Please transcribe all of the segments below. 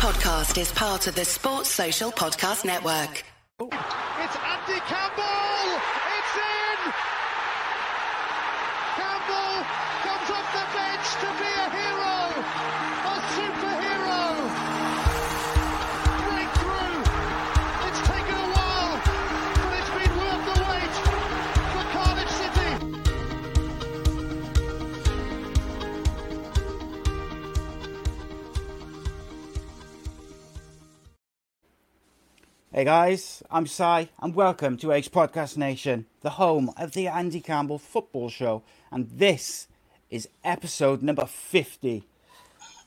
podcast is part of the Sports Social Podcast Network. It's Andy Campbell! Hey guys, I'm Si, and welcome to Ace Podcast Nation, the home of the Andy Campbell Football Show, and this is episode number 50.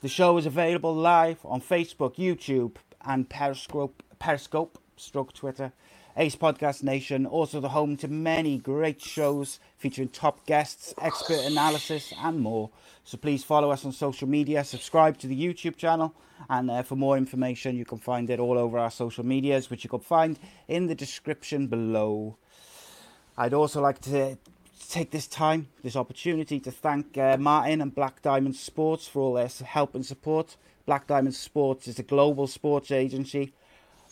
The show is available live on Facebook, YouTube, and Periscope, Periscope, stroke Twitter. Ace Podcast Nation, also the home to many great shows featuring top guests, expert analysis, and more. So please follow us on social media, subscribe to the YouTube channel, and uh, for more information, you can find it all over our social medias, which you can find in the description below. I'd also like to take this time, this opportunity, to thank uh, Martin and Black Diamond Sports for all their help and support. Black Diamond Sports is a global sports agency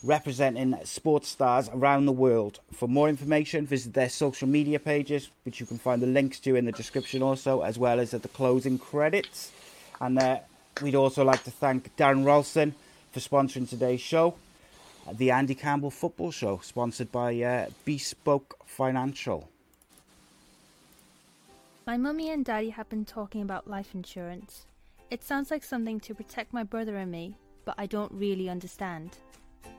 representing sports stars around the world. For more information, visit their social media pages, which you can find the links to in the description also, as well as at the closing credits. And uh, we'd also like to thank Darren Rolston for sponsoring today's show, the Andy Campbell Football Show, sponsored by uh, Bespoke Financial. My mummy and daddy have been talking about life insurance. It sounds like something to protect my brother and me, but I don't really understand.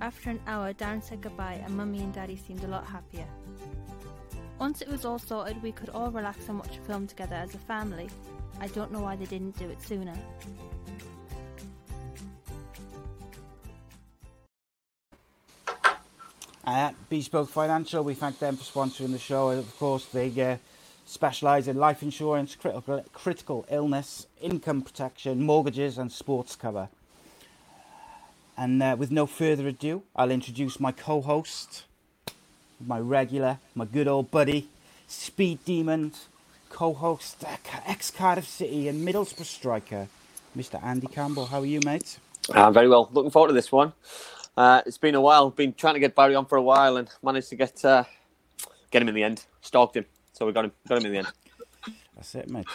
After an hour, Darren said goodbye, and mummy and daddy seemed a lot happier. Once it was all sorted, we could all relax and watch a film together as a family. I don't know why they didn't do it sooner. At Bespoke Financial, we thank them for sponsoring the show. Of course, they uh, specialise in life insurance, critical, critical illness, income protection, mortgages, and sports cover. And uh, with no further ado, I'll introduce my co host, my regular, my good old buddy, Speed Demon, co host, ex Cardiff City and Middlesbrough striker, Mr. Andy Campbell. How are you, mate? Uh, very well. Looking forward to this one. Uh, it's been a while. Been trying to get Barry on for a while and managed to get uh, get him in the end. Stalked him, so we got him. Got him in the end. That's it, mate.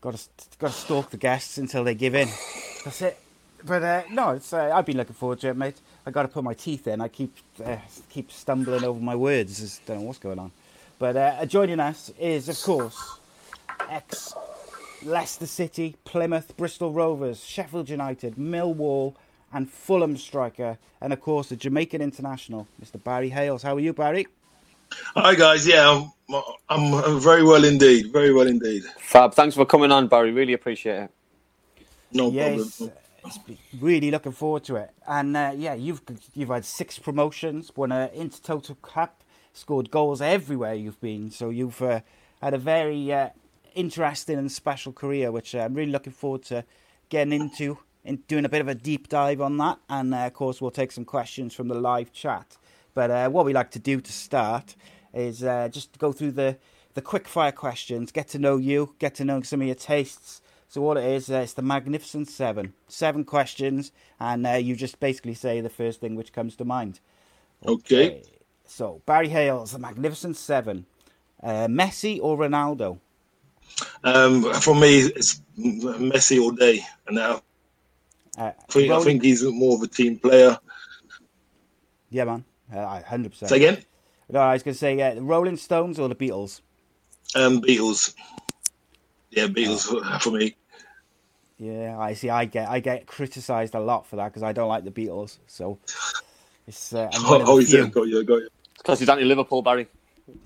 Got to got to stalk the guests until they give in. That's it. But uh, no, it's, uh, I've been looking forward to it, mate. I got to put my teeth in. I keep uh, keep stumbling over my words. Just don't know what's going on. But uh, joining us is, of course, ex Leicester City, Plymouth, Bristol Rovers, Sheffield United, Millwall, and Fulham striker, and of course the Jamaican international, Mr. Barry Hayles. How are you, Barry? Hi guys, yeah, I'm, I'm, I'm very well indeed, very well indeed. Fab. Thanks for coming on, Barry. Really appreciate it. No yes, problem. Really looking forward to it. And uh, yeah, you've you've had six promotions, won a Intertoto Cup, scored goals everywhere you've been. So you've uh, had a very uh, interesting and special career, which uh, I'm really looking forward to getting into and doing a bit of a deep dive on that. And uh, of course, we'll take some questions from the live chat. But uh, what we like to do to start is just go through the the quick fire questions, get to know you, get to know some of your tastes. So all it is, uh, it's the Magnificent Seven. Seven questions, and uh, you just basically say the first thing which comes to mind. Okay. So Barry Hayles, the Magnificent Seven. Uh, Messi or Ronaldo? Um, for me, it's Messi all day. And now Uh, I think, I think he's more of a team player. Yeah, man. Uh, 100%. Say again, No, I was going to say uh, the Rolling Stones or the Beatles? um, Beatles. Yeah, Beatles for, for me. Yeah, I see. I get I get criticised a lot for that because I don't like the Beatles. So it's uh, I'm one Oh, oh the is Got you, got you. It's because he's anti Liverpool, Barry.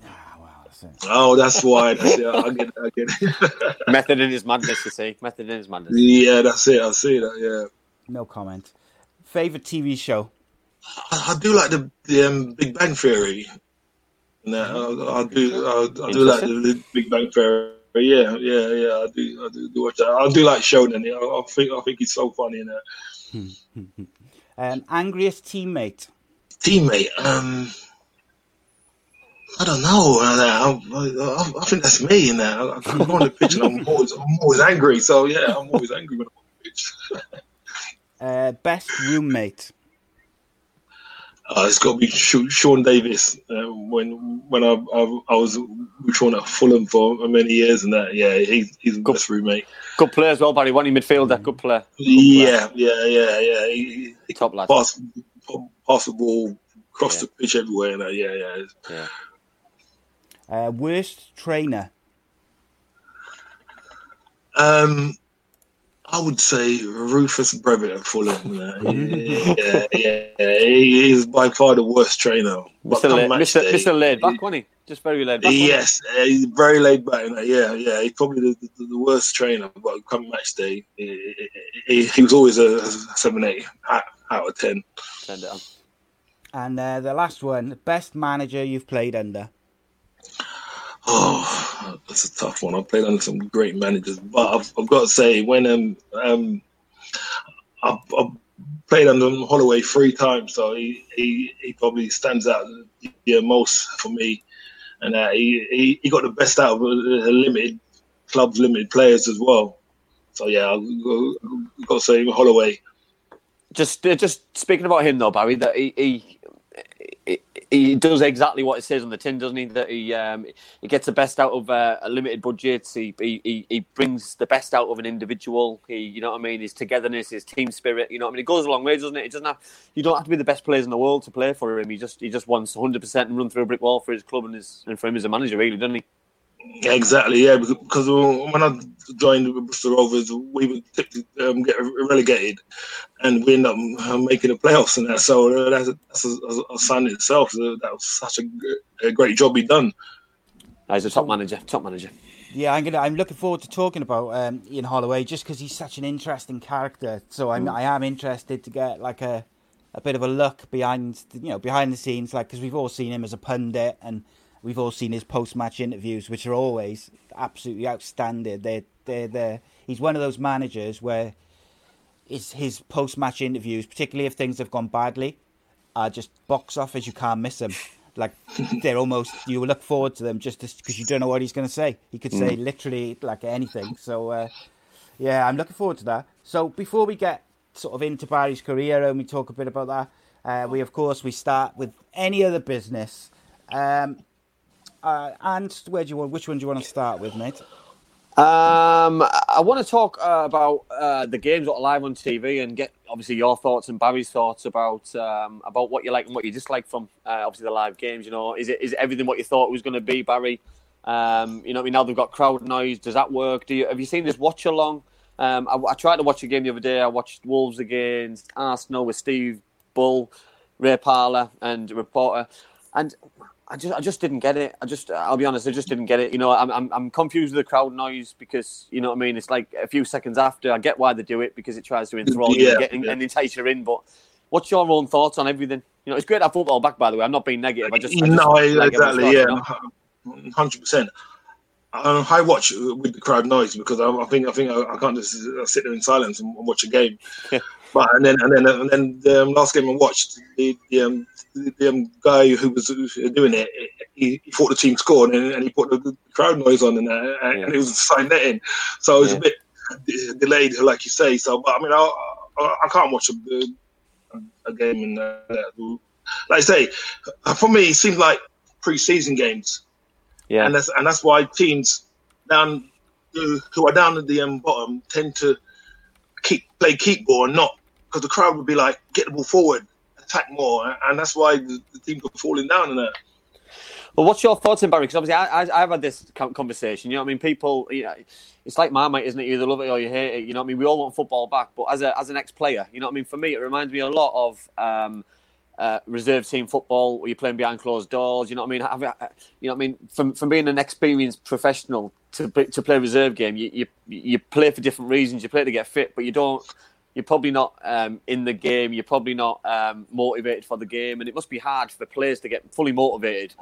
Ah, well, That's. Oh, that's why. That's it. I get it. I get it. Method in his madness, you see. Method in his madness. yeah, that's it. I see that. Yeah. No comment. Favorite TV show? I, I do like the the um, Big Bang Theory. No, I, I do. I, I do like the, the Big Bang Theory. But yeah, yeah, yeah. I do. I do, do watch that. I do like. Yeah, I, I think. I think he's so funny in that. Um, angriest teammate? Teammate. Um, I don't know. I, I, I think that's me in that. I, I come on the pitch and I'm always, I'm always angry. So yeah, I'm always angry when I'm on the pitch. Uh, best roommate? Uh, it's got to be Sean Davis. Uh, when when I, I I was with Sean at Fulham for many years and that, yeah, he's he's the best roommate. Good player as well, Barry. Wasn't he midfielder? Good player. Yeah, yeah, yeah, yeah. He, he Top lad. pass, pass the ball across Yeah. the pitch everywhere. And that, yeah, yeah. Yeah. Uh, worst trainer? Um, I would say Rufus Brevett at Fulham. yeah, yeah, yeah. He is by far the worst trainer. Mr. come Laid, Mr. day- Mr. Laid back, wasn't he? Just very laid back. wasn't he? Yes, uh, he's very laid back. In. Yeah, yeah. He's probably the, the, the worst trainer. But come match day, he, he, he was always a seven, eight out, out of ten. Turned it on. And uh, the last one, best manager you've played under? Oh, that's a tough one. I've played under some great managers, but I've, I've got to say when um um I've, I've played under Holloway three times, so he, he, he probably stands out the most for me, and uh, he, he he got the best out of the limited clubs, limited players as well. So yeah, I've got to say Holloway. Just, uh, just speaking about him though, Barry, that he, he, he, does exactly what it says on the tin, doesn't he? That he, um, he gets the best out of uh, a limited budget. He, he, he- he brings the best out of an individual. He, you know what I mean? His togetherness, his team spirit. You know what I mean? It goes a long way, doesn't it? It doesn't have. You don't have to be the best players in the world to play for him. He just, he just wants 100 percent and run through a brick wall for his club and his, and for him as a manager, really, doesn't he? Yeah, exactly. Yeah, because- because when I joined the Bristol Rovers, we were tipped um, get relegated, and we ended up um, making the playoffs and that. So uh, that's, that's a, a sign in itself. So that was such a, a great job he done. He's a top manager, top manager. Yeah, I'm gonna. I'm looking forward to talking about um, Ian Holloway just because he's such an interesting character. So I'm, I am interested to get like a, a bit of a look behind, you know, behind the scenes, like because we've all seen him as a pundit and we've all seen his post-match interviews, which are always absolutely outstanding. They're, they're, he's one of those managers where his his post-match interviews, particularly if things have gone badly, are just box office. You can't miss them. Like they're almost you will look forward to them just because you don't know what he's going to say. He could say literally like anything. So uh, yeah, I'm looking forward to that. So before we get sort of into Barry's career and we talk a bit about that, uh, we of course we start with any other business. Um, uh, and where do you want? Which one do you want to start with, mate? Um, I want to talk uh, about uh, the games that are live on TV and get obviously your thoughts and Barry's thoughts about um, about what you like and what you dislike from uh, obviously the live games. You know, is it is it everything what you thought it was going to be, Barry? Um, you know, I mean, now they've got crowd noise. Does that work? Do you have you seen this watch along? Um, I, I tried to watch a game the other day. I watched Wolves against Arsenal with Steve Bull, Ray Parlour, and reporter, and I just I just didn't get it. I just I'll be honest, I just didn't get it. You know, I'm I'm, I'm confused with the crowd noise because you know what I mean. It's like a few seconds after. I get why they do it because it tries to enthrall you and, get, yeah. and entice you in. But what's your own thoughts on everything? You know, it's great to have football back. By the way, I'm not being negative. I just, I just no, exactly. Yeah, thoughts, you know? hundred percent. Um, I watch with the crowd noise because I, I think I think I, I can't just sit there in silence and watch a game. but and then and then and then the um, last game I watched, the the, um, the, the um, guy who was doing it, he, he thought the team scored and, and he put the, the crowd noise on and, uh, and Yeah. it was a sign netting, so it was Yeah. a bit delayed, like you say. So, but I mean, I I, I can't watch a, a game and uh, like I say, for me, it seems like pre-season games Yeah, and that's and that's why teams down who who are down at the um, bottom tend to keep play keep ball and not because the crowd would be like get the ball forward, attack more, and that's why the, the teams are falling down in that. Well, what's your thoughts on Barry? Because obviously, I, I, I've had this conversation. You know, what I mean, people. You know, it's like Marmite, isn't it? You either love it or you hate it. You know, what I mean, we all want football back. But as a as an ex player, you know, what I mean, for me, it reminds me a lot of um, uh, reserve team football where you're playing behind closed doors. You know what I mean? Have, uh, you know what I mean? From from being an experienced professional to to play reserve game, you, you you play for different reasons. You play to get fit, but you don't. You're probably not um, in the game. You're probably not um, motivated for the game, and it must be hard for the players to get fully motivated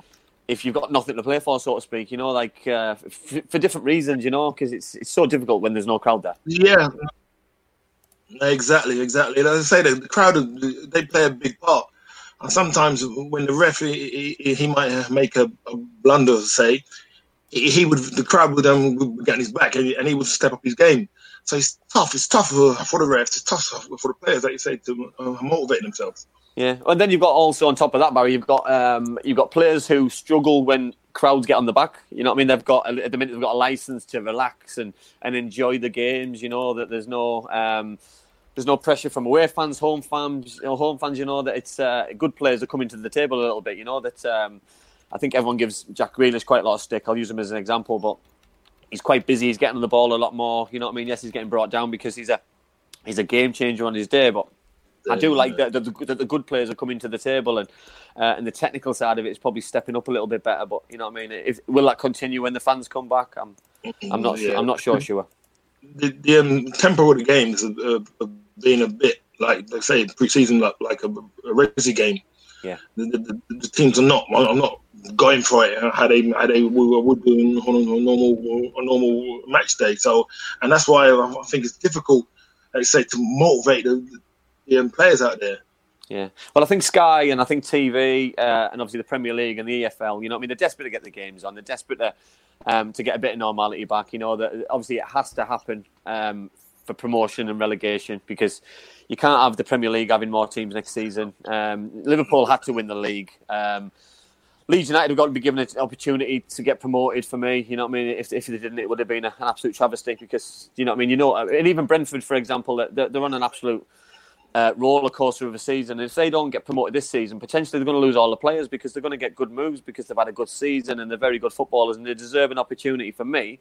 if you've got nothing to play for, so to speak. You know, like uh, f- for different reasons. You know, because it's it's so difficult when there's no crowd there. Yeah, exactly, exactly. As I say, the crowd they play a big part. And sometimes when the referee he, he might make a, a blunder, say he would the crowd would um would get on his back and he, and he would step up his game. So it's tough. It's tough for, the refs. It's tough for the players, like you say, to uh, motivate themselves. Yeah, and then you've got also on top of that, Barry, you've got um, you've got players who struggle when crowds get on the back. You know what I mean? They've got at the minute they've got a license to relax and, and enjoy the games. You know that there's no um, there's no pressure from away fans, home fans. You know, home fans. You know that it's uh, good players are coming to the table a little bit. You know that um, I think everyone gives Jack Grealish quite a lot of stick. I'll use him as an example, but he's quite busy. He's getting on the ball a lot more. You know what I mean? Yes, he's getting brought down because he's a he's a game changer on his day, but I do like that the, the, the, good players are coming to the table and uh, and the technical side of it is probably stepping up a little bit better. But you know what I mean? If, will that continue when the fans come back? I'm I'm not yeah. sure. I'm not sure. Sure. The, the um, tempo of the games have, have been a bit like they say pre-season like like a, a resi game. Yeah. The, the, the, teams are not. I'm not going for it. How they how they would do on a normal a normal match day. So and that's why I think it's difficult. Like I say to motivate the young players out there. Yeah, well, I think Sky and I think TV uh, and obviously the Premier League and the EFL. You know, I mean, they're desperate to get the games on. They're desperate to um, to get a bit of normality back. You know, that obviously it has to happen um, for promotion and relegation because you can't have the Premier League having more teams next season. Um, Liverpool had to win the league. Um, Leeds United have got to be given an opportunity to get promoted for me. You know what I mean? If, if they didn't, it would have been an absolute travesty because, you know what I mean? You know, and even Brentford, for example, they're, they're on an absolute uh, roller coaster of a season. And if they don't get promoted this season, potentially they're going to lose all the players because they're going to get good moves because they've had a good season and they're very good footballers and they deserve an opportunity for me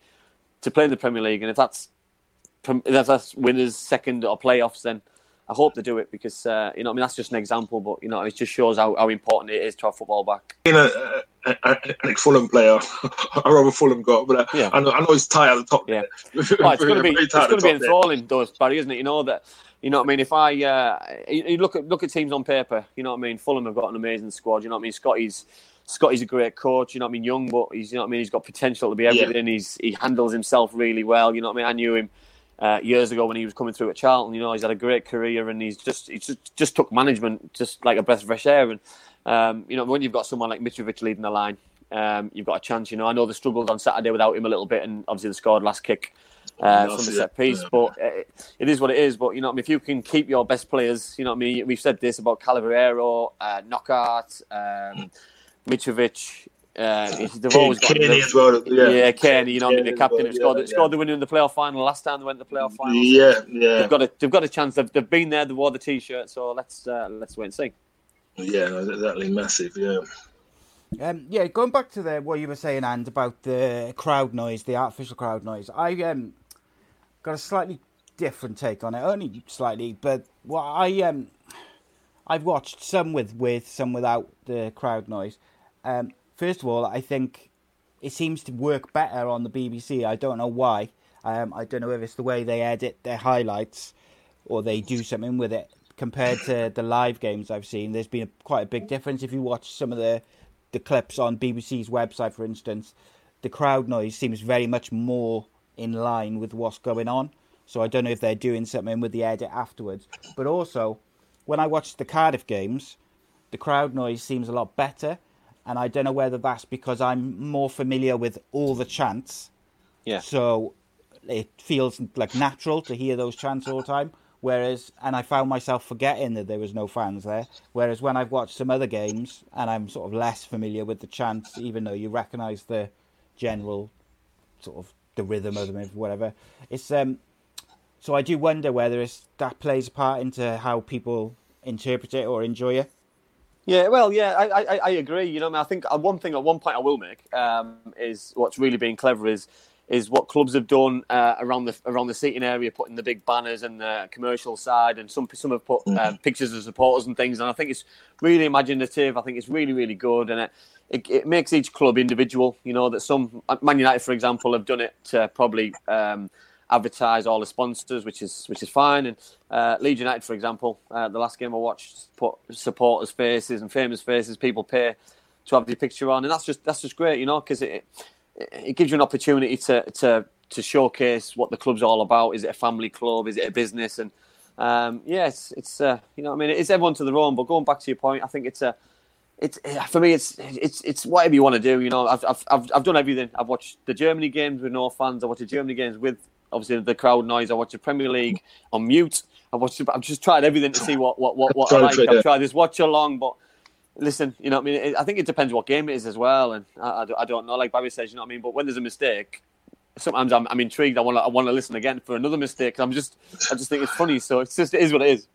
to play in the Premier League. And if that's if that's winners, second or playoffs, then I hope they do it because uh, you know I mean that's just an example, but you know it just shows how, how important it is to have football back. You know, an ex Fulham player, I rather Fulham got, but uh, yeah. I, know, I know he's tired at the top. Yeah, well, it's going to be it's going to be enthralling, though, Barry, isn't it? You know that you know what I mean? If I uh, you look at look at teams on paper, you know what I mean? Fulham have got an amazing squad. You know what I mean? Scotty's Scotty's a great coach. You know what I mean? Young, but he's you know what I mean? He's got potential to be everything. Yeah. He's he handles himself really well. You know what I mean? I knew him. Uh, years ago when he was coming through at Charlton, you know, he's had a great career and he's just he just, just took management just like a breath of fresh air. And um, you know, when you've got someone like Mitrovic leading the line, um, you've got a chance. You know, I know they struggled on Saturday without him a little bit, and obviously they scored last kick uh, from the set piece. But it, it is what it is. But you know, I mean, if you can keep your best players, you know, I mean, we've said this about Cavaleiro, uh, Knockaert, um, Mitrovic. Uh, they've always got Cairney as well. Yeah, yeah Cairney, you know, I mean, the captain well, scored, yeah, scored the winner in the playoff final last time they went to the playoff final. Yeah, yeah. They've got a, they've got a chance. They've, they've been there. They wore the t-shirt. So let's uh, let's wait and see. Yeah, exactly. Massive. Yeah. Um, yeah, going back to the what you were saying, and about the crowd noise, the artificial crowd noise. I um, got a slightly different take on it, only slightly, but what I um, I've watched some with with, some without the crowd noise. Um, first of all, I think it seems to work better on the BBC. I don't know why. Um, I don't know if it's the way they edit their highlights or they do something with it compared to the live games I've seen. There's been a, quite a big difference. If you watch some of the the clips on BBC's website, for instance, the crowd noise seems very much more in line with what's going on. So I don't know if they're doing something with the edit afterwards. But also, when I watched the Cardiff games, the crowd noise seems a lot better. And I don't know whether that's because I'm more familiar with all the chants. Yeah. So it feels like natural to hear those chants all the time. Whereas, and I found myself forgetting that there was no fans there. Whereas when I've watched some other games and I'm sort of less familiar with the chants, even though you recognise the general sort of the rhythm of them, whatever. It's um, so I do wonder whether it's that plays a part into how people interpret it or enjoy it. Yeah, well, yeah, I, I, I agree. You know, I, mean, I think uh, one thing at one point I will make um, is what's really being clever is is what clubs have done uh, around the around the seating area, putting the big banners and the commercial side, and some some have put uh, pictures of supporters and things. And I think it's really imaginative. I think it's really really good, and it, it, it makes each club individual. You know that some Man United, for example, have done it to probably. Um, advertise all the sponsors, which is which is fine. And uh, Leeds United, for example, uh, the last game I watched, put supporters' faces and famous faces. People pay to have the picture on, and that's just that's just great, you know, because it it gives you an opportunity to to to showcase what the club's all about. Is it a family club? Is it a business? And um, yeah, it's it's uh, you know, I mean, it's everyone to their own. But going back to your point, I think it's a it's for me. It's it's it's whatever you want to do. You know, I've I've I've, I've done everything. I've watched the Germany games with no fans. I watched the Germany games with obviously the crowd noise. I watch the Premier League on mute. I watched. I've just tried everything to see what what what, what I like. I've tried this watch along, but listen, you know, what I mean, I think it depends what game it is as well, and I, I, don't know. Like Barry says, you know what I mean. But when there's a mistake, sometimes I'm, I'm intrigued. I want to I want to listen again for another mistake. I'm just I just think it's funny. So it's just it is what it is.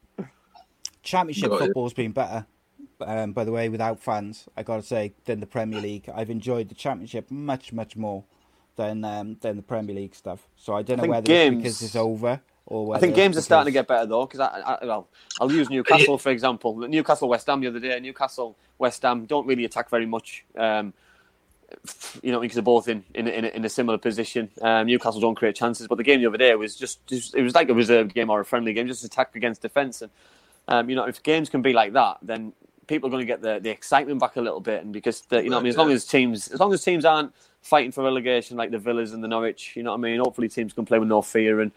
Championship football's been better. Um, by the way, without fans, I got to say, than the Premier League. I've enjoyed the Championship much, much more than um, than the Premier League stuff. So I don't know I whether games, it's because it's over or I think games are starting to get better though. Because I, I, well, I'll use Newcastle for example. Newcastle West Ham the other day. Newcastle West Ham don't really attack very much. Um, you know, because they're both in in, in, a, in a similar position. Um, Newcastle don't create chances, but the game the other day was just, just, it was like a reserve game or a friendly game, just attack against defence. And um, you know, if games can be like that, then people are going to get the, the excitement back a little bit. And because the, you know, I mean, as long as teams as long as teams aren't fighting for relegation like the Villas and the Norwich, you know what I mean. Hopefully, teams can play with no fear and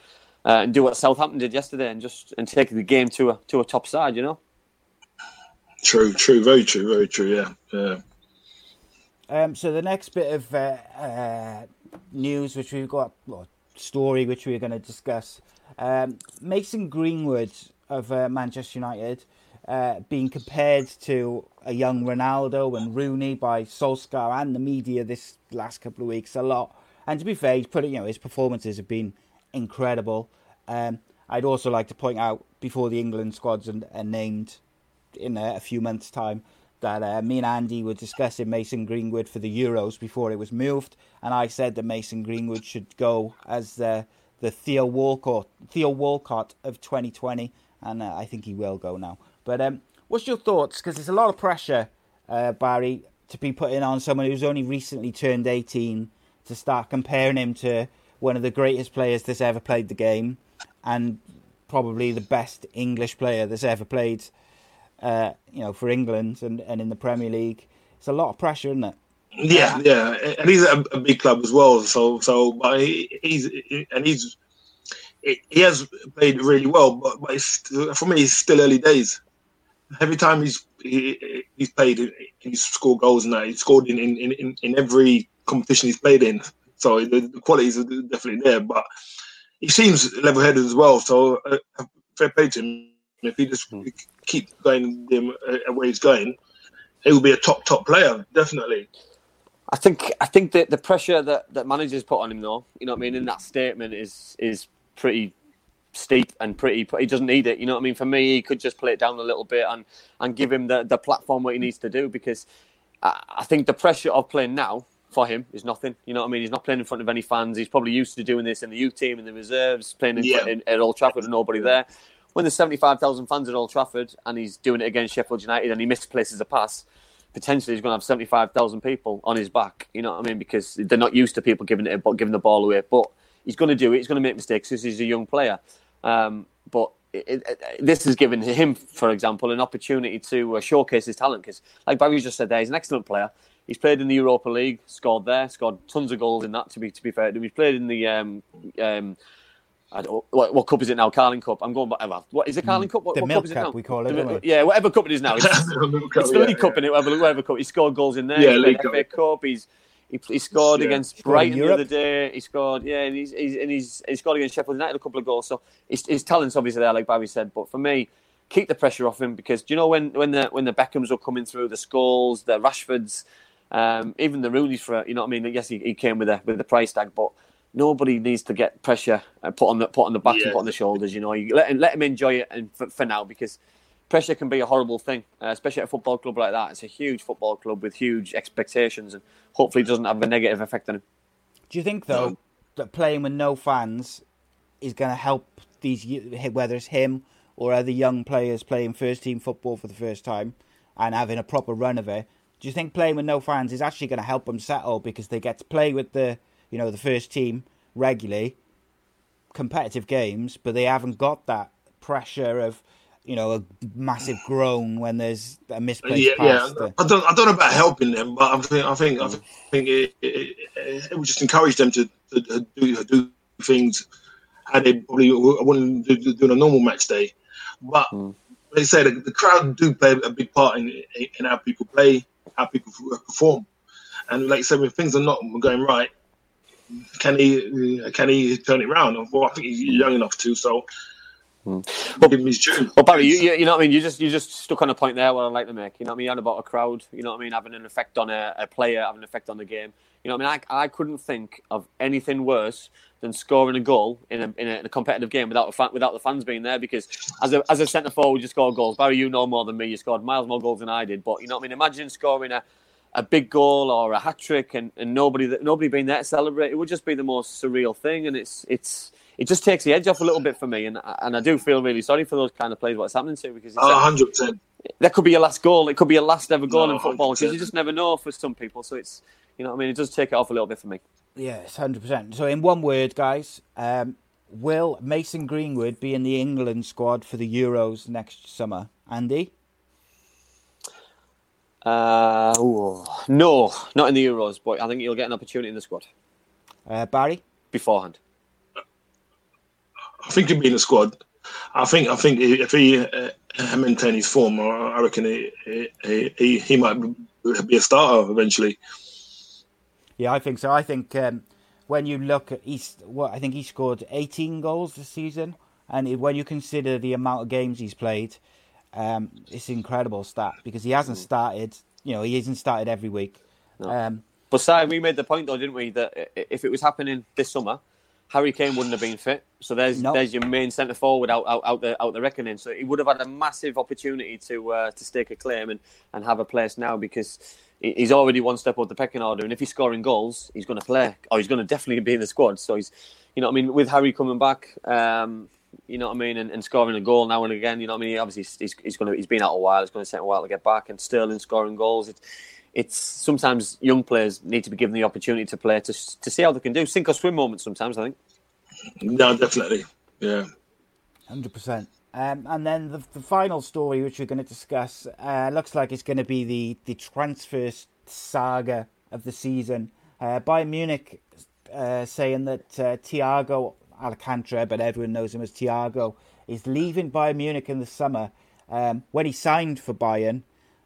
uh, and do what Southampton did yesterday and just and take the game to a to a top side. You know. True, true, very true, very true. Yeah, yeah. Um, so the next bit of uh, uh, news, which we've got, well, story which we're going to discuss, um, Mason Greenwood of uh, Manchester United uh, being compared to a young Ronaldo and Rooney by Solskjaer and the media this last couple of weeks a lot. And to be fair, he's put you know his performances have been incredible. Um, I'd also like to point out before the England squads are, are named in a, a, few months' time that uh, me and Andy were discussing Mason Greenwood for the Euros before it was moved, and I said that Mason Greenwood should go as the the Theo Walcott Theo Walcott of 2020, and uh, I think he will go now. But um, what's your thoughts? Because there's a lot of pressure, uh, Barry, to be putting on someone who's only recently turned 18 to start comparing him to one of the greatest players that's ever played the game, and probably the best English player that's ever played, uh, you know, for England and, and in the Premier League. It's a lot of pressure, isn't it? Yeah, yeah, and he's a, a big club as well. So, so, but he, he's and he's he has played really well, but, but for me, it's still early days. Every time he's he, he's played, he's scored goals and that. He's scored in, in, in, in every competition he's played in. So the, the qualities are definitely there, but he seems level-headed as well. So uh, fair play to him. If he just mm. keep going the uh, way he's going, he will be a top top player, definitely. I think I think that the pressure that, that managers put on him, though, you know what I mean, in that statement is is pretty steep and pretty. He doesn't need it, you know what I mean. For me, he could just play it down a little bit and and give him the the platform what he needs to do because I, I think the pressure of playing now for him is nothing. You know what I mean? He's not playing in front of any fans. He's probably used to doing this in the youth team, in the reserves, playing in, yeah. in, at Old Trafford and nobody there. When there's 75,000 fans at Old Trafford and he's doing it against Sheffield United and he misplaces a pass, potentially he's going to have 75,000 people on his back. You know what I mean? Because they're not used to people giving it, giving the ball away. But he's going to do it. He's going to make mistakes because he's a young player. Um, but it, it, this has given him, for example, an opportunity to uh, showcase his talent. Because, like Barry just said, there he's an excellent player. He's played in the Europa League, scored there, scored tons of goals in that. To be to be fair, he's played in the um, um, what, what, cup is it now? Carling Cup. I'm going back. What is it? Carling Cup? What, the what milk cup is it now? We call it. The, yeah, whatever cup it is now. It's, it's the yeah, League Cup in it. Whatever, whatever cup. He scored goals in there. Yeah, he League FA Cup. He's he, he scored yeah. against Brighton the other day. He scored, yeah, and he's, he's and he's he scored against Sheffield United a couple of goals. So his, his talent's obviously there, like Bobby said. But for me, keep the pressure off him because do you know when when the when the Beckhams were coming through, the Scholes, the Rashfords, um, even the Rooney's for you know what I mean. Yes, he, he came with a with the price tag, but nobody needs to get pressure put on the put on the back yeah. and put on the shoulders. You know, you let him let him enjoy it and for, for now because pressure can be a horrible thing, uh, especially at a football club like that. It's a huge football club with huge expectations, and hopefully, it doesn't have a negative effect on him. Do you think though that playing with no fans is going to help these whether it's him or other young players playing first team football for the first time and having a proper run of it. Do you think playing with no fans is actually going to help them settle because they get to play with the you know the first team regularly, competitive games, but they haven't got that pressure of you know a massive groan when there's a misplaced yeah, pass. yeah. I don't, I don't know about helping them, but I think, I think, I think it, it, it, would just encourage them to, to, do, do things how they probably wouldn't do, do on a normal match day. But mm. they say the, the, crowd do play a big part in, in how people play, how people perform, and like I said, when things are not going right, can he can he turn it around? Well, I think he's young enough to. So Mm. Well, give him his due. Well, Barry, you, you, know what I mean. You just you just stuck on a point there. What I like to make. You know what I mean. And about a crowd. You know what I mean. Having an effect on a, a player, having an effect on the game. You know what I mean. I, I couldn't think of anything worse than scoring a goal in a, in a, in a competitive game without a fan, without the fans being there. Because as a as a centre forward, you score goals. Barry, you know more than me. You scored miles more goals than I did. But you know what I mean. Imagine scoring a a big goal or a hat trick and, and nobody that nobody being there to celebrate. It would just be the most surreal thing. And it's it's it just takes the edge off a little bit for me, and and I do feel really sorry for those kind of players what's happening to because oh, hundred percent. That could be your last goal. It could be your last ever goal no, in football because you just never know for some people. So it's you know I mean it does take it off a little bit for me. Yes, hundred percent. So in one word, guys, um, will Mason Greenwood be in the England squad for the Euros next summer? Andy. Uh, no, not in the Euros, but I think he'll get an opportunity in the squad. Uh, Barry beforehand. I think he'll be in the squad. I think I think if he uh, maintain his form, I reckon he, he, he might be a starter eventually. Yeah, I think so. I think um, when you look at he's what I think he scored 18 goals this season, and when you consider the amount of games he's played, um, it's incredible stat because he hasn't started. You know, he hasn't started every week. No. Um, but Si, we made the point though, didn't we, that if it was happening this summer, Harry Kane wouldn't have been fit. So there's nope. there's your main centre forward out, out out the out the reckoning. So he would have had a massive opportunity to uh, to stake a claim and, and have a place now because he's already one step up the pecking order. And if he's scoring goals, he's going to play, or he's going to definitely be in the squad. So he's, you know, I mean, with Harry coming back, um, you know what I mean, and, and, scoring a goal now and again, you know what I mean. Obviously, he's, he's going to he's been out a while. It's going to take a while to get back. And Sterling scoring goals. It's, it's sometimes young players need to be given the opportunity to play to to see how they can do sink or swim moments. Sometimes I think. No, definitely. Yeah. 100%. Um, and then the, the final story, which we're going to discuss, uh, looks like it's going to be the, the transfer saga of the season. Uh, Bayern Munich uh, saying that uh, Thiago Alcantara, but everyone knows him as Thiago, is leaving Bayern Munich in the summer. Um, when he signed for Bayern,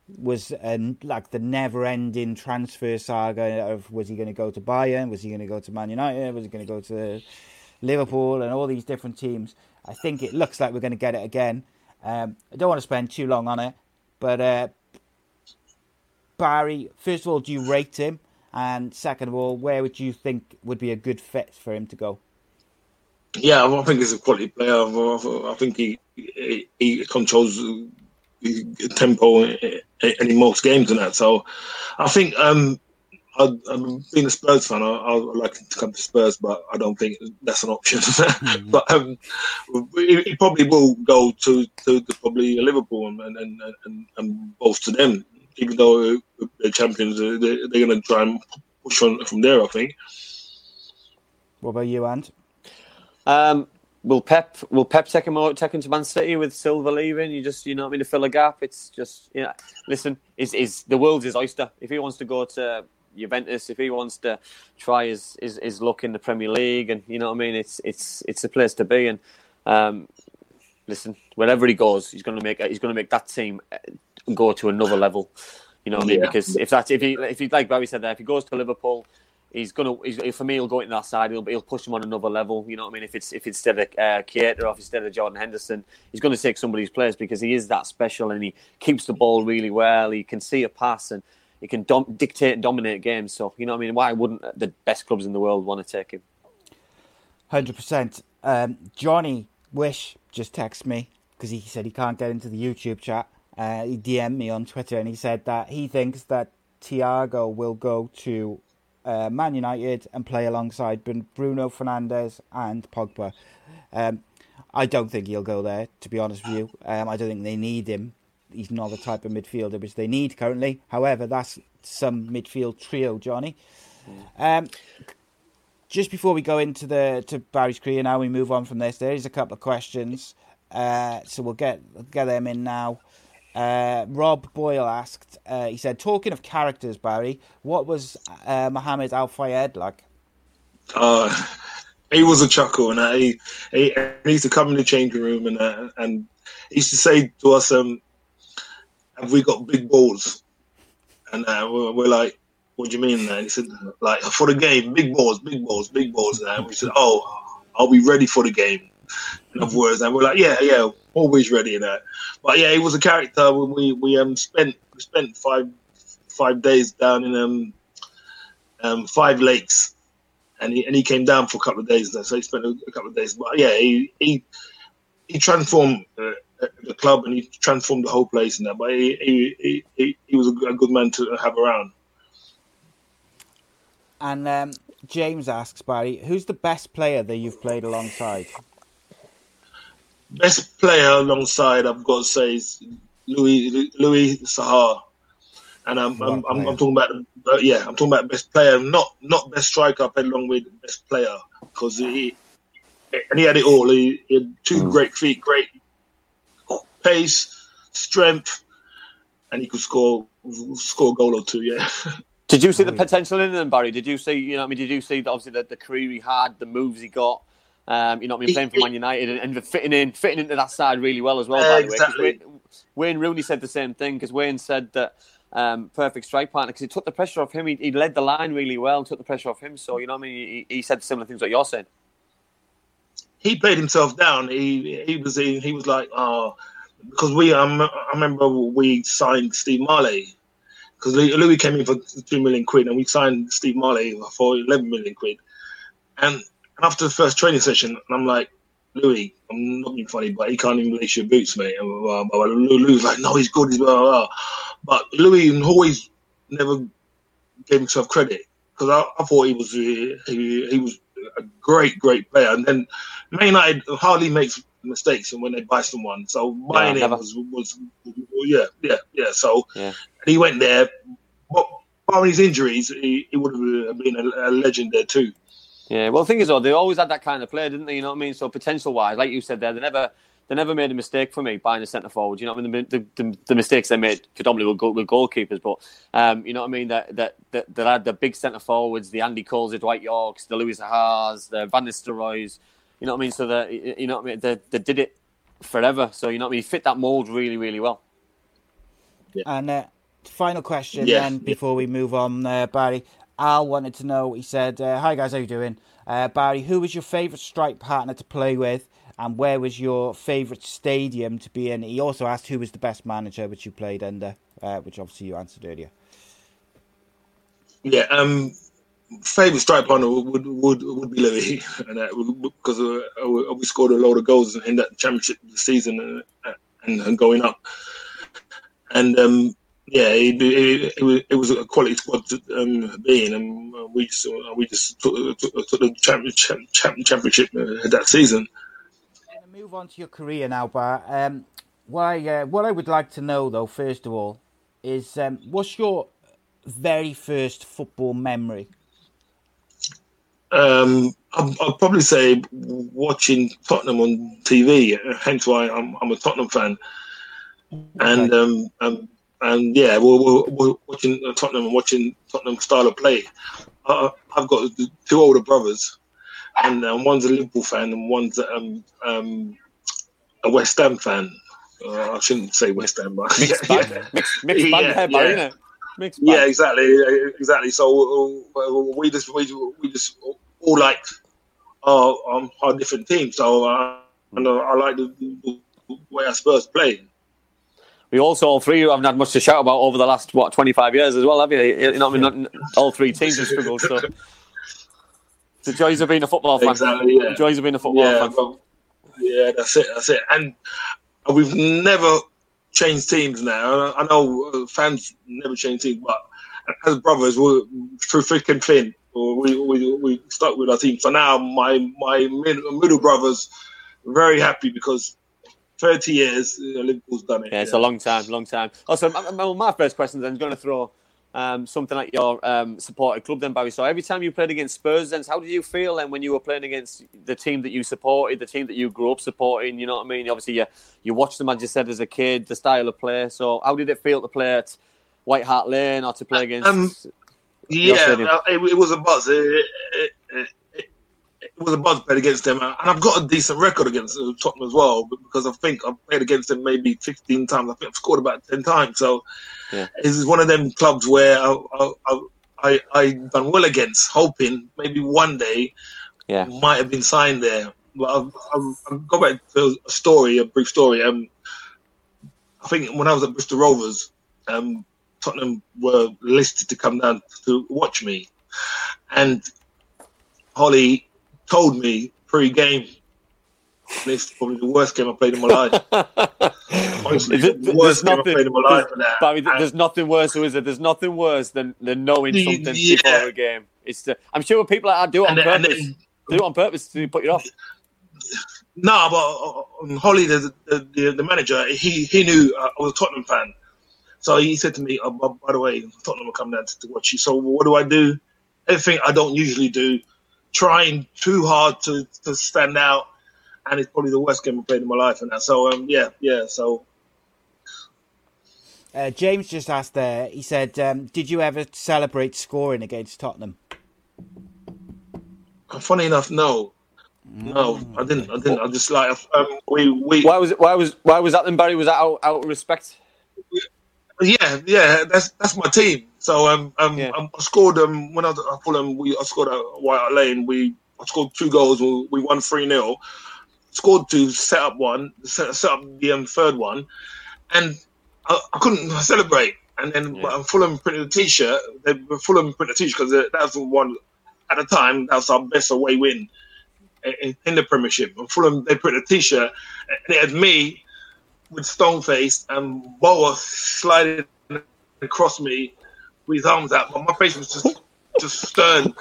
was um, like the never-ending transfer saga of was he going to go to Bayern, was he going to go to Man United, was he going to go to Liverpool, and all these different teams. I think it looks like we're going to get it again. Um, I don't want to spend too long on it, but uh, Barry, first of all, do you rate him? And second of all, where would you think would be a good fit for him to go? Yeah, I think he's a quality player. I think he he, he controls tempo in, in most games and that. So I think um, I, am being a Spurs fan. I, I like to come to Spurs, but I don't think that's an option. mm-hmm. but um, he, he, probably will go to, to, to probably Liverpool and and, and, and both to them. Even though they're champions, they're, they're going to try and push on from there. I think. What about you, Ant? Um, will Pep will Pep take him out, take him to Man City with Silva leaving? You just you know what I mean to fill a gap. It's just you know, listen, is is the world's his oyster. If he wants to go to Juventus if he wants to try his, his, his luck in the Premier League, and you know what I mean. It's it's it's a place to be, and um, listen, wherever he goes, he's going to make he's going to make that team uh, go to another level. You know what I mean? Because if that's if he if he like Barry said there, if he goes to Liverpool, he's gonna he's, for me he'll go into that side. He'll he'll push him on another level. You know what I mean? If it's if it's instead of uh, if instead of Jordan Henderson, he's going to take somebody's place because he is that special and he keeps the ball really well. He can see a pass and he can dom- dictate and dominate games. So you know, what I mean, why wouldn't the best clubs in the world want to take him? Hundred um, percent. Johnny Wish just texted me because he said he can't get into the YouTube chat. Uh, he DM'd me on Twitter and he said that he thinks that Thiago will go to uh, Man United and play alongside Bruno Fernandes and Pogba. Um, I don't think he'll go there, to be honest with you. Um, I don't think they need him. He's not the type of midfielder which they need currently. However, that's some midfield trio, Johnny. Um, just before we go into the to Barry's career, now we move on from this. There is a couple of questions, uh, so we'll get get them in now. Uh, Rob Boyle asked, uh, he said, talking of characters, Barry, what was uh, Mohammed Al Fayed like? Uh, he was a chuckle, and uh, he, he, he used to come in the changing room and uh, and he used to say to us, um, "Have we got big balls?" And uh, we're, we're like, "What do you mean?" And he said, "Like for the game, big balls, big balls, big balls." And we said, "Oh, are we ready for the game?" In other words, and we're like, "Yeah, yeah, always ready." And that, but yeah, he was a character. When we we um spent we spent five five days down in um um five lakes and he and he came down for a couple of days so he spent a, a couple of days. But yeah, he he he transformed uh, the club and he transformed the whole place and that. But he he, he, he, he was a good man to have around. And um, James asks Barry, who's the best player that you've played alongside? Best player alongside, I've got to say, is Louis Louis Saha and I'm I'm, I'm, I'm, talking about uh, yeah, I'm talking about best player, not not best striker. I played along with best player because he and he had it all. He, he had two mm. great feet, great pace, strength, and he could score score a goal or two. Yeah. Did you see the potential in him, Barry? Did you see, you know, I mean, did you see obviously the, the career he had, the moves he got? Um, you know, what I mean, playing for Man United and, and, fitting in, fitting into that side really well as well. By exactly. way, Wayne, Wayne Rooney said the same thing because Wayne said that um, perfect strike partner because he took the pressure off him. He, he, led the line really well and took the pressure off him. So, you know what I mean? He, he said similar things that you're saying. He played himself down. He he was he, he was like, oh, because we um, I remember we signed Steve Marlet because Louis came in for two million quid and we signed Steve Marlet for eleven million quid. And after the first training session, and I'm like, Louis, I'm not being funny, but he can't even lace your boots, mate. And blah, blah, blah. Louis like, no, he's good. He's blah, blah. But Louis always never gave himself credit because I, I, thought he was he, he was a great, great player. And then Man United hardly makes mistakes when they buy someone. So buying yeah, him was, was, yeah, yeah, yeah. So yeah. he went there. But barring his injuries, he, he would have been a, a legend there too. Yeah, well, the thing is, though, they always had that kind of player, didn't they? You know what I mean? So potential wise, like you said there, they never they never made a mistake for me buying a centre forward. You know what I mean? The, the, the mistakes they made predominantly with, goal, with goalkeepers, but um, you know what I mean? That that that, that had the big centre forwards, the Andy Coles, the Dwight Yorkes, the Louis Sahas, the Van Nistelrooys. You know what I mean? So that you know what I mean? They, they did it forever. So you know what I mean? Fit that mold really, really well. Yeah. And uh, final question yeah. then before we move on, uh, Barry. Al wanted to know. He said, uh, "Hi guys, how you doing? Uh, Barry, who was your favourite strike partner to play with, and where was your favourite stadium to be in?" He also asked who was the best manager which you played under, uh, which obviously you answered earlier. Yeah, um, favourite strike partner would would would be Louis, because uh, we scored a lot of goals in that championship season uh, and, and going up, and um, yeah, it, it, it, was, it was a quality squad to um, be in, and we just we just took, took, took the championship, championship uh, that season. Move on to your career now, Bar. Um, what I uh, what I would like to know, though, first of all, is um, what's your very first football memory? Um, I'll, I'll, probably say watching Tottenham on TV. Hence why I'm, I'm a Tottenham fan. Okay. And um, um, and yeah, we're, we're, we're, watching Tottenham and watching Tottenham style of play. Uh, I've got two older brothers, and um, one's a Liverpool fan and one's um, um, a West Ham fan. Uh, I shouldn't say West Ham, but mixed yeah. mixed, mixed bag yeah, yeah. Mixed yeah, exactly, exactly. So uh, we just we, we just all like our, um, our different teams. So uh, and, uh, I like the, the way our Spurs play we also all three haven't had much to shout about over the last what 25 years as well, have you? You know, I mean, not, all three teams have struggled. So the joys of being a football fan. Exactly, yeah. The joys of being a football yeah, fan. Well, yeah, that's it. That's it. And we've never changed teams now. I know uh, fans never change teams, but as brothers, we're through thick and thin, we, we, we stuck with our team. For now my my middle brothers very happy because 30 years Liverpool's done it. Yeah, it's yeah. a long time, long time. Also, my, my first question then is going to throw um, something like your um, supported club then, Barry. So every time you played against Spurs, then how did you feel then when you were playing against the team that you supported, the team that you grew up supporting? You know what I mean? Obviously, you you watched them as you said as a kid, the style of play. So how did it feel to play at White Hart Lane or to play against? Um, yeah, it, it, was a buzz. It, it, was a buzz played against them, and I've got a decent record against uh, Tottenham as well because I think I've played against them maybe 15 times. I think I've scored about 10 times. So yeah. this is one of them clubs where I, I, I, I done well against, hoping maybe one day yeah. might have been signed there. But I've, I've, I've got back to a story, a brief story. Um, I think when I was at Bristol Rovers, um, Tottenham were listed to come down to watch me, and Holly told me pre-game. This is probably the worst game I played in my life. Honestly, it, the worst game nothing, I played in my life. Barry, there's nothing worse, is it? There's nothing worse than, than knowing something yeah. before a game. It's the, I'm sure people like that do it on and purpose. Then, do it on purpose to put you off. No, but uh, Holly, the, the, the manager, he he knew uh, I was a Tottenham fan, so he said to me, oh, by the way, Tottenham will come down to, to watch you. So what do I do? Everything I don't usually do, trying too hard to, to stand out, and it's probably the worst game I've played in my life. And that. So um, yeah, yeah. So uh, James just asked there. He said, um, "Did you ever celebrate scoring against Tottenham?" Funny enough, no. No, I didn't. I didn't. I just like um, we we. Why was it? Why was why was that then, Barry? Was that out, out of respect? Yeah, yeah, that's that's my team. So um, um, yeah. Um, I scored um when I was at Fulham, we I scored at White Hart Lane. We I scored two goals. We, we won three 0 Scored two, set up one, set, set up the um, third one, and I, I couldn't celebrate. And then yeah. Fulham printed a T-shirt. They Fulham printed a T-shirt because that was the one at the time. That was our best away win in, in the Premiership. And Fulham they printed a T-shirt, and it had me with stone face and Boa sliding across me with his arms out, but my face was just just stern.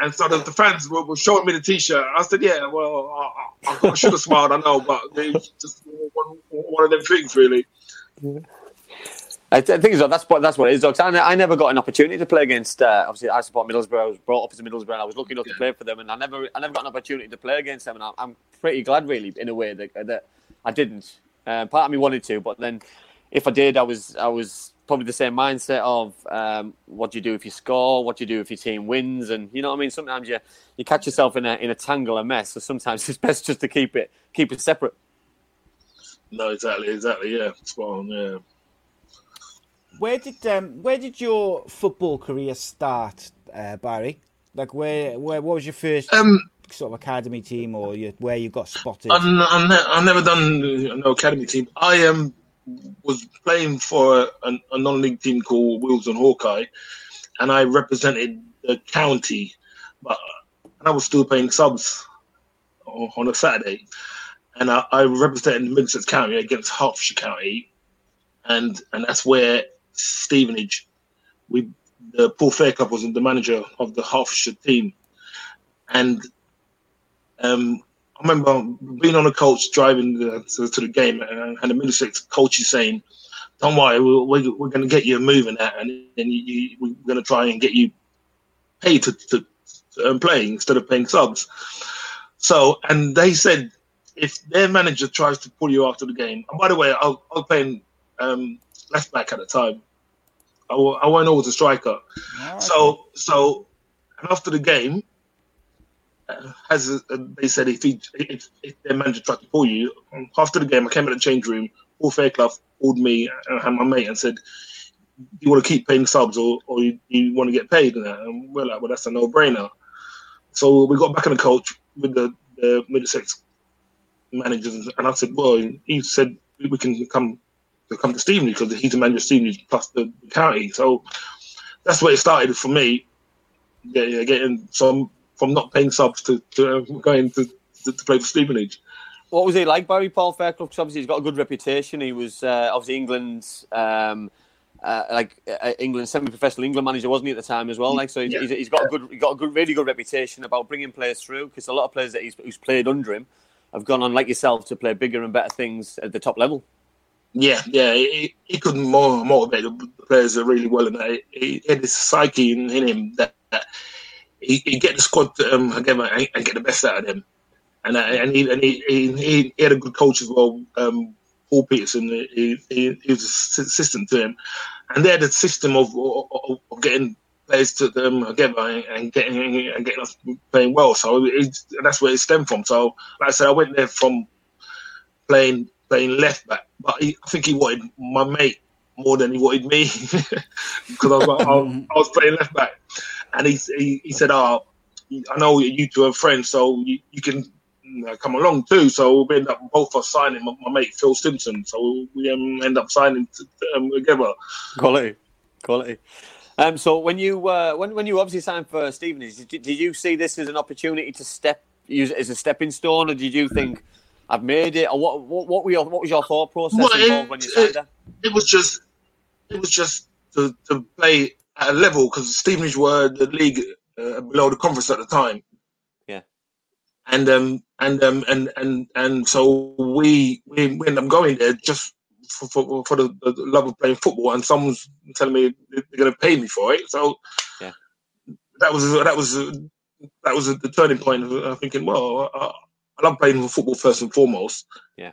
And so the, the fans were, were, showing me the T-shirt. I said, "Yeah, well, I, I, I should have smiled, I know, but it just one, one, of them things, really." I think so. That's what that's what it is. Though, I, I never got an opportunity to play against. Uh, obviously, I support Middlesbrough. I was brought up as a Middlesbrough. I was lucky enough yeah. to play for them, and I never, I never got an opportunity to play against them. And I'm, I'm pretty glad, really, in a way that, that I didn't. Uh, part of me wanted to, but then if I did, I was I was probably the same mindset of um, what do you do if you score, what do you do if your team wins, and you know what I mean. Sometimes you you catch yourself in a in a tangle, a mess. So sometimes it's best just to keep it keep it separate. No, exactly, exactly. Yeah, spot on. Yeah. Where did um, where did your football career start, uh, Barry? Like where where what was your first um, sort of academy team or you, where you got spotted? I've, I've never done no academy team. I um, was playing for a, a non-league team called Willesden Hawkeye, and I represented the county, but and I was still playing subs on a Saturday, and I, I represented Middlesex County against Hertfordshire County, and and that's where Stevenage, we the Paul Fairclough was the manager of the Hertfordshire team, and um, I remember being on a coach driving the, to, to, the game, and, and the Middlesex coach is saying, "Don't worry, we're, we're, we're going to get you moving that, and, and you, you, we're going to try and get you paid to, to, to earn playing instead of paying subs." So, and they said if their manager tries to pull you after the game, and by the way, I, I was playing um, left back at the time. I, I went over to striker. Oh, so, so, and after the game, as uh, they said, if, he, if, if their manager tried to pull you after the game, I came in the change room. Paul Fairclough called me and my mate and said, "Do "You want to keep paying subs, or, or you, you want to get paid?" And we're like, "Well, that's a no-brainer." So we got back in the coach with the, the Middlesex managers, and I said, "Well, he said we can come to come to Stevenage because he's the manager of Stevenage plus the, the county." So that's where it started for me. Yeah, yeah, getting some from not paying subs to, to uh, going to, to, to, play for Stevenage. What was he like, Barry Paul Fairclough? Because obviously he's got a good reputation. He was uh, obviously England's um, uh, like uh, England semi-professional England manager, wasn't he at the time as well? Like, so he's, Yeah. he's, he's got a good, he's got a good, really good reputation about bringing players through. Because a lot of players that he's who's played under him have gone on, like yourself, to play bigger and better things at the top level. Yeah, yeah, he, he could more motivate the players really well, and he, he had this psyche in, in him that, that he, he get the squad um, together and, get the best out of them. And and he and he, he, he, had a good coach as well, um, Paul Peterson. He, he, he was assistant to him, and they had a system of of, of getting players to them together and, getting and getting us playing well. So it, that's where it stemmed from. So like I said, I went there from playing playing left back, but he, I think he wanted my mate more than he wanted me because I, I, I was playing left back, and he he, he said, "Oh, I know you two are friends, so you, you can." you know, Come along too, so we end up both of us signing. My, my mate Phil Simpson, so we um, end up signing t- um, together. Quality, quality. Um, so when you uh, when when you obviously signed for Stevenage, did, did you see this as an opportunity to step use it as a stepping stone, or did you think I've made it, or what? What, what were your what was your thought process Well, it- involved when you signed it- it was just it was just to, to play at a level because Stevenage were the league uh, below the conference at the time. Yeah. And um and um and and and so we we, we ended up going there just for for, for the, the love of playing football, and someone's telling me they're going to pay me for it. So Yeah. that was that was that was the turning point of thinking, well, I, I love playing football first and foremost. Yeah.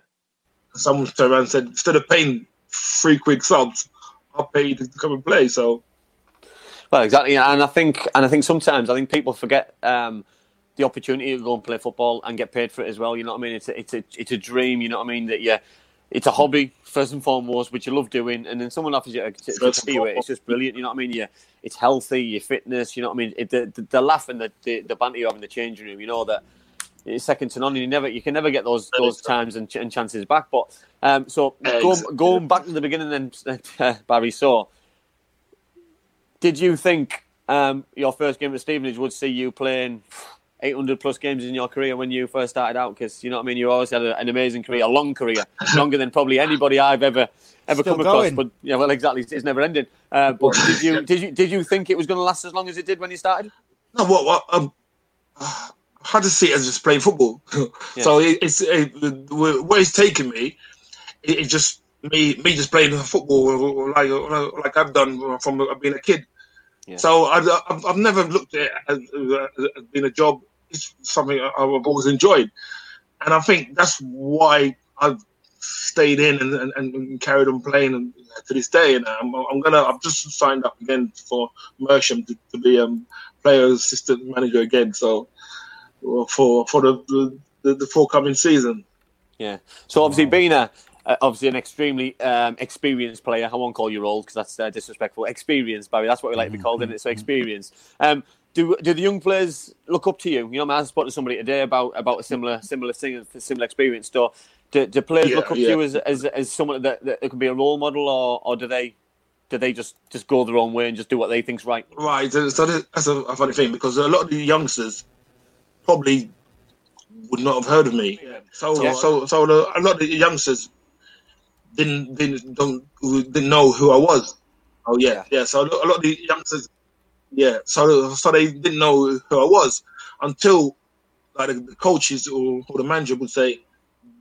Someone turned around and said, instead of paying three quick subs, I'll pay you to come and play. So Well, exactly, and I think, and I think sometimes I think people forget um, the opportunity to go and play football and get paid for it as well. You know what I mean? It's a, it's a, it's a dream. You know what I mean? That yeah, it's a hobby first and foremost, which you love doing, and then someone offers you to, to, to First and pay you it. It's just brilliant. You know what I mean? Yeah, it's healthy. Your fitness. You know what I mean? It, the, the the laugh and the, the the banter you have in the changing room. You know that. It's second to none. and You never, you can never get those those times and, ch- and chances back. But um, so Yeah, going, exactly. going back to the beginning, then uh, Barry. So, did you think um, your first game at Stevenage would see you playing 800 plus games in your career when you first started out? Because you know what I mean. You always had a, an amazing career, a long career, longer than probably anybody I've ever ever Still come across. going. But yeah, well, exactly, it's never ending. Uh, but did you did you did you think it was going to last as long as it did when you started? no, what what um, I had to see it as just playing football. so it, it's it, where it's taken me. It, it's just me me just playing football like like I've done from being a kid. Yeah. So I, I've, I've never looked at it as, as, being a job. It's something I've always enjoyed, and I think that's why I've stayed in and, and, and carried on playing and to this day. And I'm, I'm gonna I've just signed up again for Mersham to, to be um player assistant manager again. So for for the the, the forthcoming season. Yeah. So obviously being a uh, obviously an extremely um, experienced player, I won't call you old because that's uh, disrespectful. Experienced, Barry. That's what we like to be called, isn't it? So experienced. Um, do do the young players look up to you? You know, I spoke to somebody today about about a similar similar thing, a similar experience. So, do, do players Yeah, look up yeah. to you as, as as someone that, that can be a role model, or, or do they do they just just go their own way and just do what they think's right? Right, so so that's a, a funny thing because a lot of the youngsters probably would not have heard of me. So Yeah. so so the, a lot of the youngsters didn't didn't don't didn't know who I was. Oh yeah, yeah. So a lot a lot of the youngsters, yeah. So so they didn't know who I was until like the, coaches or, or the manager would say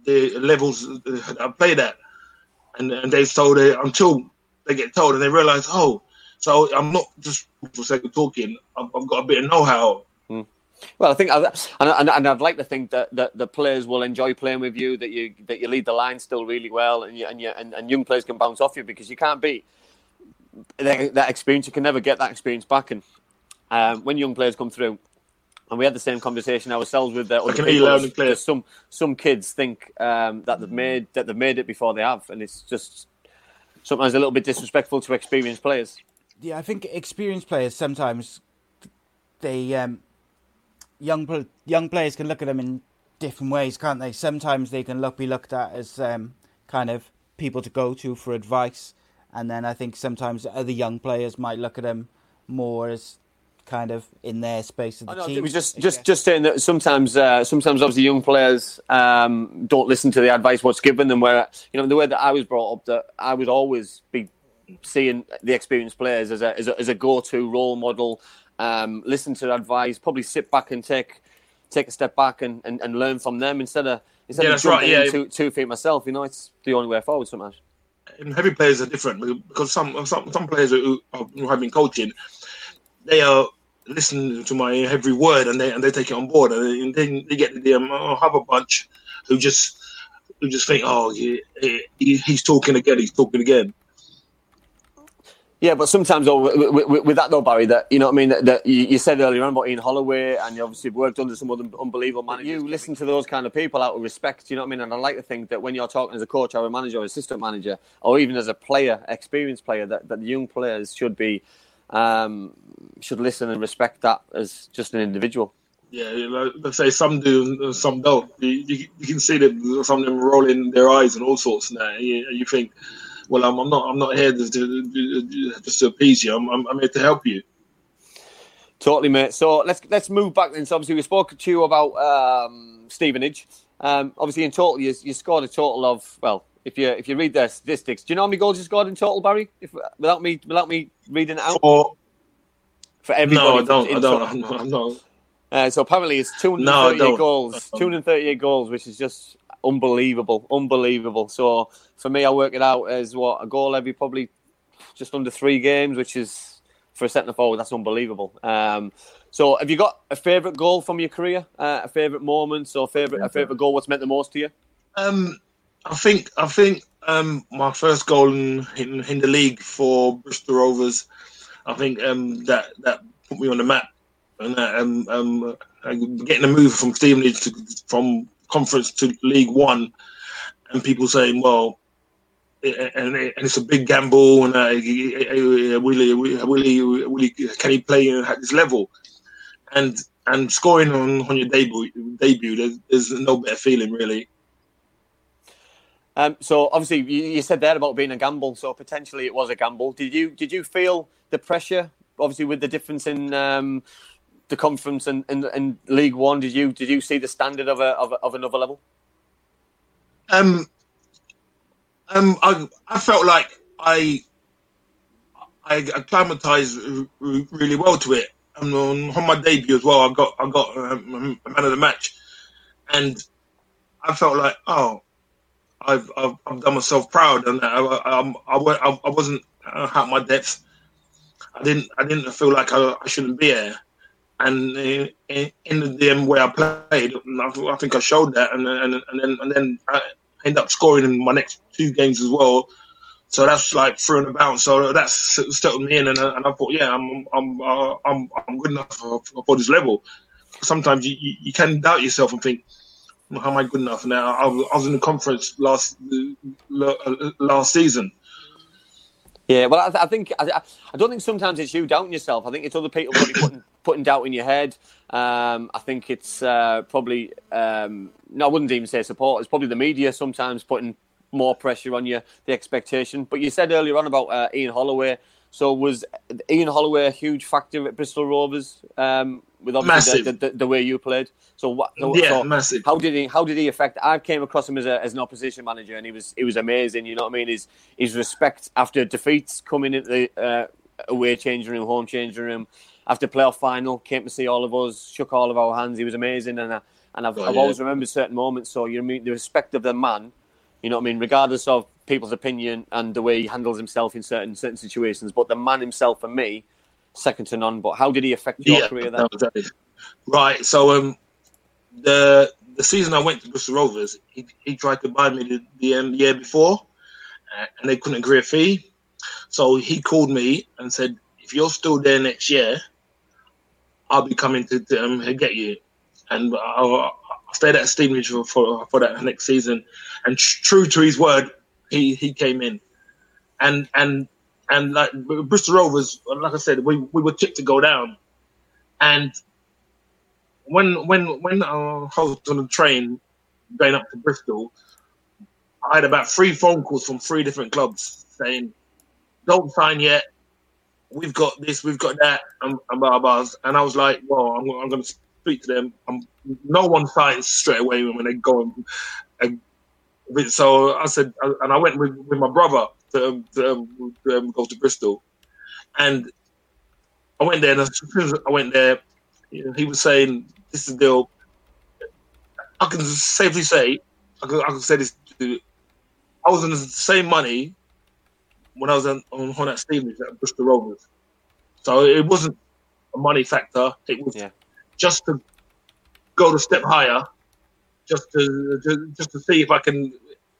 the levels uh, I played at, and and they told it until they get told and they realize oh. So I'm not just for sake of talking. I've, I've got a bit of know-how. Well, I think, I, and, and, and I'd like to think that, that the players will enjoy playing with you, that you that you lead the line still really well, and you, and, you, and, and young players can bounce off you because you can't beat that, that experience. You can never get that experience back. And um, when young players come through, and we had the same conversation ourselves with uh, other can hear you people, loud and clear. there's some some kids think um, that they've made that they've made it before they have, and it's just sometimes a little bit disrespectful to experienced players. Yeah, I think experienced players sometimes they um, young young players can look at them in different ways, can't they? Sometimes they can look be looked at as um, kind of people to go to for advice, and then I think sometimes other young players might look at them more as kind of in their space of the know, team. just just just saying that sometimes uh, sometimes obviously young players um, don't listen to the advice what's given them. Where you know the way that I was brought up, that I would always be seeing the experienced players as a as a, as a go-to role model. Um, listen to advice, probably sit back and take take a step back and, and, and learn from them instead of instead Yeah, of that's right, jumping yeah. two, two feet myself. You know, it's the only way forward sometimes. and heavy players are different because some some some players who, who have been coaching, they are listening to my every word and they and they take it on board and then they get the um, I have a bunch who just who just think oh he, he, he's talking again he's talking again Yeah, but sometimes though, with, with, with that though, Barry, that you know what I mean. That, that you, you said earlier on about Ian Holloway, and you obviously worked under some other unbelievable managers. You listen to those kind of people out of respect. You know what I mean. And I like to think that when you're talking as a coach or a manager or assistant manager, or even as a player, experienced player, that, that the young players should be um, should listen and respect that as just an individual. yeah like, let's say some do and some don't you, you, you can see that some of them rolling their eyes and all sorts now you, you think well I'm, I'm not I'm not here just to, just to appease you I'm, I'm, I'm here to help you Totally, mate. So let's let's move back then. So obviously we spoke to you about um, Stevenage. Um, obviously in total you, you scored a total of well, if you if you read their statistics, do you know how many goals you scored in total, Barry? If without me without me reading it out or for everybody. no I don't I don't. I'm not, I'm not Uh, so apparently it's 238 don't. goals, 238 goals, which is just unbelievable, unbelievable. So for me, I work it out as what a goal every probably just under three games, which is for a centre forward, that's unbelievable. Um, so have you got a favourite goal from your career, uh, a favourite moment, or favourite a favourite goal? What's meant the most to you? Um, I think I think um, my first goal in, in in the league for Bristol Rovers, I think um, that that put me on the map, and um, um, uh, getting a move from Stevenage to from conference to League One, and people saying, well. Eh, eh, and, eh, and it's a big gamble, and uh, Willie, Willie, Willie, can he play at this level? And and scoring on, on your debut, debut, there's, there's no better feeling really. Um, so obviously you, you said there about being a gamble. So potentially it was a gamble. Did you did you feel the pressure? Obviously with the difference in um, the conference and, and, and League One, did you did you see the standard of a of, of another level? Um, um, I I felt like I I acclimatized really well to it. And on, on my debut as well, I got I got um, a man of the match, and I felt like oh, I've I've, I've done myself proud, and I I, I I wasn't uh, at my depth. I didn't I didn't feel like I, I shouldn't be here. And in, in, in the end where I played, I, think I showed that, and and and then and then I end up scoring in my next two games as well. So that's like through and about. So that's settled me in, and, and I thought, yeah, I'm I'm uh, I'm I'm good enough for, for this level. Sometimes you, you, you can doubt yourself and think, how am I good enough? Now I was, I was in the conference last uh, last season. Yeah, well, I, th- I think I, I don't think sometimes it's you doubting yourself. I think it's other people putting putting doubt in your head. Um, I think it's uh, probably um, no, I wouldn't even say support. It's probably the media sometimes putting more pressure on you, the expectation. But you said earlier on about uh, Ian Holloway. So was Ian Holloway a huge factor at Bristol Rovers um, with obviously the, the, the way you played? So what? So, Yeah, so massive. How did he? How did he affect? I came across him as, a, as an opposition manager, and he was he was amazing. You know what I mean? His his respect after defeats, coming into the uh, away changing room, home changing room, after playoff final, came to see all of us, shook all of our hands. He was amazing, and I, and I've, Oh, I've yeah. always remembered certain moments. So you mean the respect of the man, you know what I mean, regardless of people's opinion and the way he handles himself in certain certain situations. But the man himself, for me, second to none. But how did he affect your career then? Right. So um, the the season I went to Bristol Rovers, he, he tried to buy me the, the um, year before, uh, and they couldn't agree a fee. So he called me and said, "If you're still there next year, I'll be coming to, to um, get you." And I, I stayed at Stevenage for, for for that next season, and tr- true to his word, he he came in, and and and like Bristol Rovers, like I said, we we were tipped to go down, and when when when I was on the train going up to Bristol, I had about three phone calls from three different clubs saying, "Don't sign yet. We've got this. We've got that." And, and blah, blah, blah. And I was like, "Well, I'm, I'm going to speak to them." i no one signs straight away when they go. And, and so I said, and I went with, with my brother, to, to, to um, go to Bristol, and I went there. And as soon as I went there, he was saying, "This is the deal." I can safely say, I can, I can say this. I was on the same money when I was on, on Hornet Stevens at Bristol Rovers, so it wasn't a money factor. It was Yeah. just to go the step higher, just to, to just to see if I can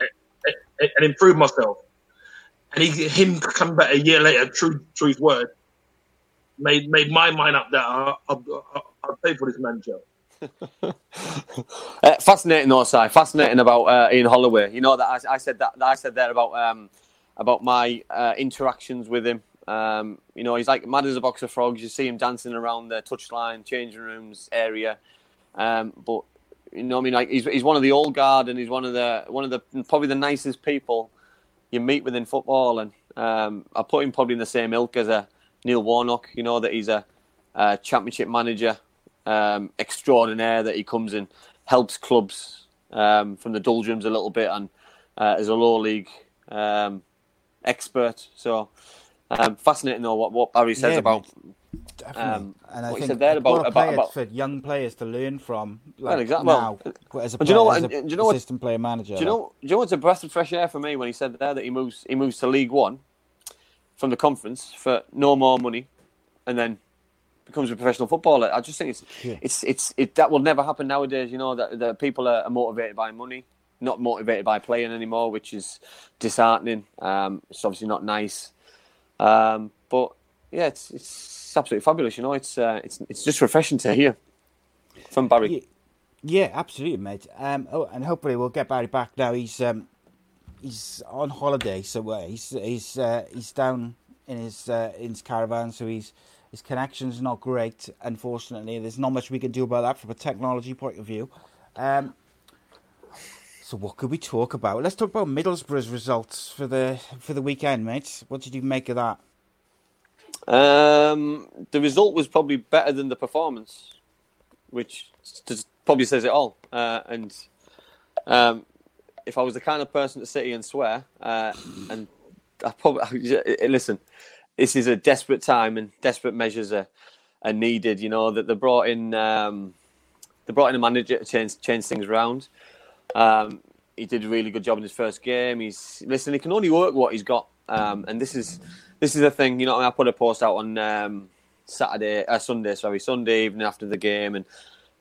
eh, eh, eh, and improve myself. And he, him coming back a year later, true to his word, made made my mind up that I, I, I, I'll pay for this manager. Uh, fascinating, though, Si. Fascinating about uh, Ian Holloway. You know that I, I said that, that I said there about um, about my uh, interactions with him. Um, you know, he's like mad as a box of frogs. You see him dancing around the touchline, changing rooms area. Um, but you know, I mean, like he's he's one of the old guard, and he's one of the one of the probably the nicest people you meet within football. And um, I put him probably in the same ilk as a Neil Warnock. You know that he's a, a championship manager um, extraordinaire. That he comes and helps clubs um, from the doldrums a little bit, and uh, as a low league um, expert. So um, fascinating though what, what Barry says Yeah, about Um, and I what think said there about- about- about- for young players to learn from. Like Well, exactly. Now, Well, as a, do you know player- what- as a and- and do you know what- assistant player manager. Do you know? Do you know what's a breath of fresh air for me when he said there that he moves he moves to League One from the conference for no more money, and then becomes a professional footballer. I just think it's Yeah. it's it's it that will never happen nowadays. You know that that people are, are motivated by money, not motivated by playing anymore, which is disheartening. Um, it's obviously not nice, um, but yeah, it's it's absolutely fabulous. You know, it's uh, it's it's just refreshing to hear from Barry. Yeah, absolutely, mate. Um, oh, and hopefully we'll get Barry back now. He's um, he's on holiday, so uh, he's he's uh, he's down in his uh, in his caravan, so he's his connection's not great. Unfortunately, there's not much we can do about that from a technology point of view. Um, so what could we talk about? Let's talk about Middlesbrough's results for the for the weekend, mate. What did you make of that? Um, the result was probably better than the performance, which probably says it all. Uh, and um, if I was the kind of person to sit here and swear, uh, and I probably listen, this is a desperate time, and desperate measures are, are needed. You know that they brought in um, they brought in a manager to change change things around. Um, he did a really good job in his first game. He's listen. He can only work what he's got, um, and this is this is the thing. You know, I put a post out on um, Saturday, uh, Sunday, sorry, Sunday evening after the game, and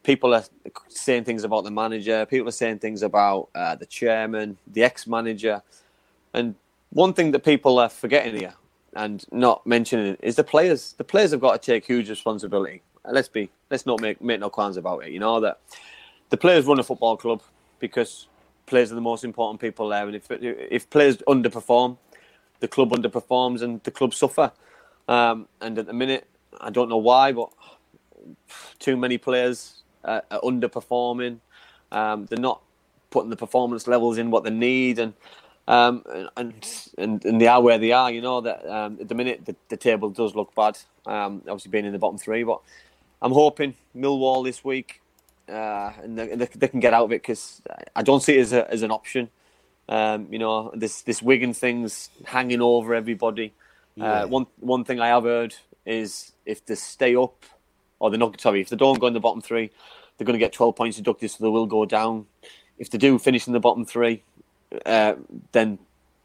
people are saying things about the manager. People are saying things about uh, the chairman, the ex-manager, and one thing that people are forgetting here and not mentioning is the players. The players have got to take huge responsibility. Let's be, let's not make make no qualms about it. You know that the players run a football club because players are the most important people there, and if if players underperform, the club underperforms and the club suffer. Um, and at the minute, I don't know why, but too many players uh, are underperforming. Um, they're not putting the performance levels in what they need, and um, and, and and they are where they are. You know that um, at the minute the, the table does look bad. Um, obviously being in the bottom three, but I'm hoping Millwall this week uh, and they, they, can get out of it because I don't see it as, a, as an option. Um, you know, this this Wigan thing's hanging over everybody. Yeah. Uh, one one thing I have heard is if they stay up, or they're not sorry, if they don't go in the bottom three, they're going to get 12 points deducted, so they will go down. If they do finish in the bottom three, uh, then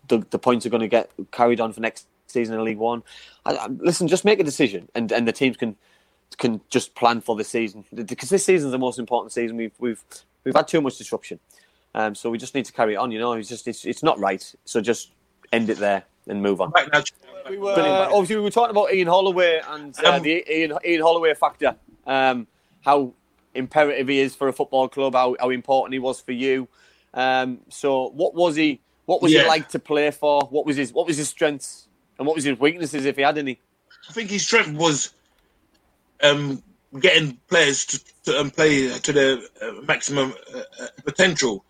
the, the points are going to get carried on for next season in League One. I, I, listen, just make a decision, and, and the teams can can just plan for the season because this season is the most important season. We've we've we've had too much disruption, um, so we just need to carry it on. You know, it's just it's it's not right. So just end it there and move on. Right now, We were, uh, obviously, we were talking about Ian Holloway and uh, Um, the Ian, Ian Holloway factor. Um, how imperative he is for a football club. How, how important he was for you. Um, so, what was he? What was Yeah. he like to play for? What was his What was his strengths and what was his weaknesses if he had any? I think his strength was um, getting players to, to um, play to their uh, maximum uh, uh, potential,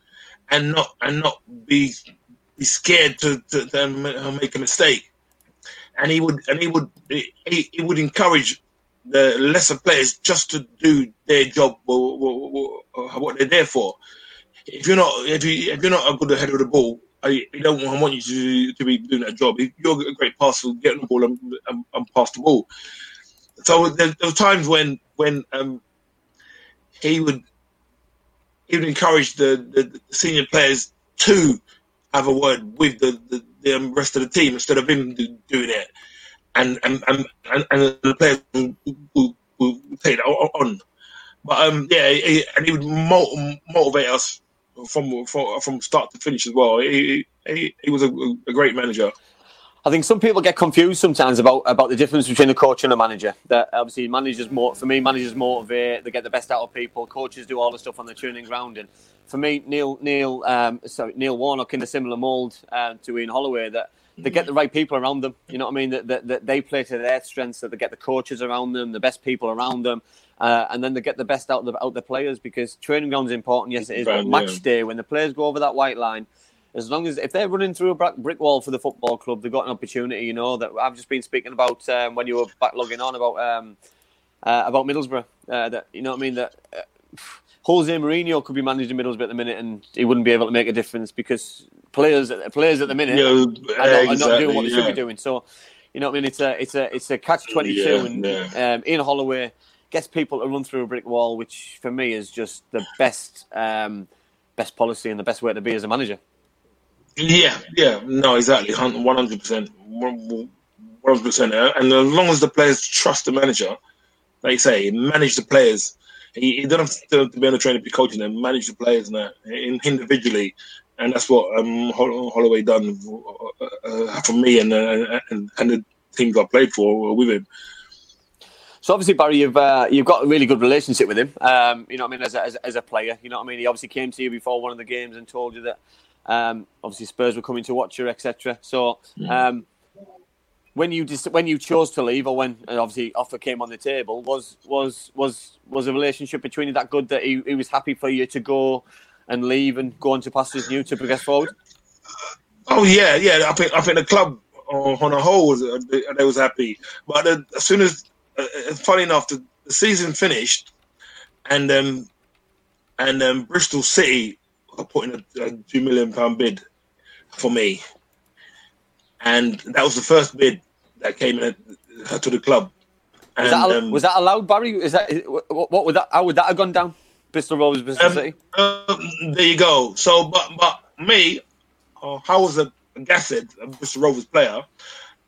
and not and not be be scared to, to, to um, make a mistake. And he would and he would he, he would encourage the lesser players just to do their job or, or, or, what they're there for. If you're not if you if you're not a good head of the ball, I, don't want you to, to be doing that job. You're a great passer, getting the ball and, and, and pass the ball. So there, there were times when when um, he would he would encourage the, the, senior players to have a word with the, the, the um, rest of the team instead of him doing it, and and and, and, the players will, will take that on. But um, yeah, he, and he would motivate us from from, from start to finish as well. He he, he was a, a great manager. I think some people get confused sometimes about about the difference between a coach and a manager. That obviously managers more for me, managers motivate, they get the best out of people. Coaches do all the stuff on the training ground, and for me, Neil Neil um, sorry Neil Warnock in a similar mould uh, to Ian Holloway that they get the right people around them. You know what I mean? That, that, that they play to their strengths. That they get the coaches around them, the best people around them, uh, and then they get the best out of the, out the players because training ground is important. Yes, it is. But match day when the players go over that white line, as long as if they're running through a brick wall for the football club, they've got an opportunity. You know that I've just been speaking about um, when you were back logging on about um, uh, about Middlesbrough. Uh, that you know what I mean that. Uh, Jose Mourinho could be managing Middlesbrough at the minute, and he wouldn't be able to make a difference because players players at the minute yeah, are, not, exactly, are, not, doing what they yeah. should be doing. So, you know what I mean? It's a it's a it's a catch twenty two, Yeah, and yeah. um, Ian Holloway gets people to run through a brick wall, which for me is just the best um, best policy and the best way to be as a manager. Yeah, yeah, no, exactly, one hundred percent, one hundred percent. And as long as the players trust the manager, like you say, manage the players. He, he doesn't have to be on the train to be coaching them, manage the players that individually, and that's what um, Holloway done uh, uh, for me and, uh, and and the teams I played for with him. So obviously, Barry, you've uh, you've got a really good relationship with him. Um, you know, what I mean, as a, as, as a player, you know, what I mean, he obviously came to you before one of the games and told you that um, obviously Spurs were coming to watch you, etc. So um, when you dis- when you chose to leave, or when and obviously offer came on the table, was was was was a relationship between you that good that he, he was happy for you to go and leave and go on to pastures new to progress forward? Oh yeah, yeah. I think I think the club uh, on a whole was uh, they, was happy. But uh, as soon as, uh, uh, funny enough, the, the season finished, and um, and um, Bristol City are putting a, a two million pound bid for me, and that was the first bid that came in to the club. And, Was that, al- um, was that allowed, Barry? Is that what, what would that? How would that have gone down? Bristol Rovers, Bristol Um, City. um, there you go. So, but but me, uh, I was a Gashead, a Bristol Rovers player,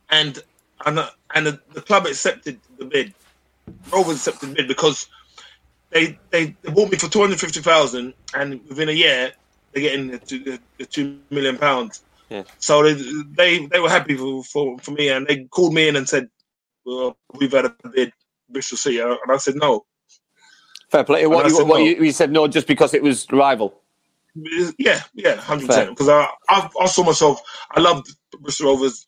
and and and the, the club accepted the bid. Rovers accepted the bid because they they, they bought me for two hundred fifty thousand, and within a year they're getting the, two- the, the two million pounds. Yeah. So they, they they were happy for, for for me, and they called me in and said, "Well, we've had a bid, Bristol City," and I said no. Fair play. What, you, said what no. you, you said no just because it was rival. Yeah, yeah, hundred percent. Because I, I, I saw myself. I loved Bristol Rovers.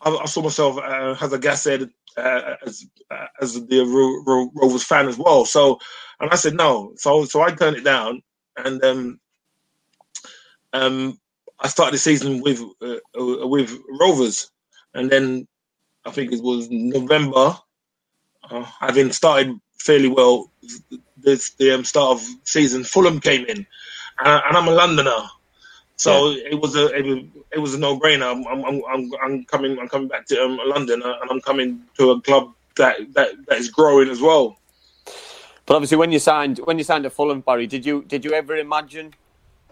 I, I saw myself uh, as a Gashead uh, as uh, as the Ro- Ro- Rovers fan as well. So, and I said no. So, so I turned it down, and um, um, I started the season with uh, uh, with Rovers, and then I think it was November. Uh, having started fairly well, this the um, start of season, Fulham came in, and, and I'm a Londoner, so it was a it was, it was a no brainer. I'm, I'm I'm I'm coming I'm coming back to um, London, uh, and I'm coming to a club that that that is growing as well. But obviously, when you signed when you signed at Fulham, Barry, did you did you ever imagine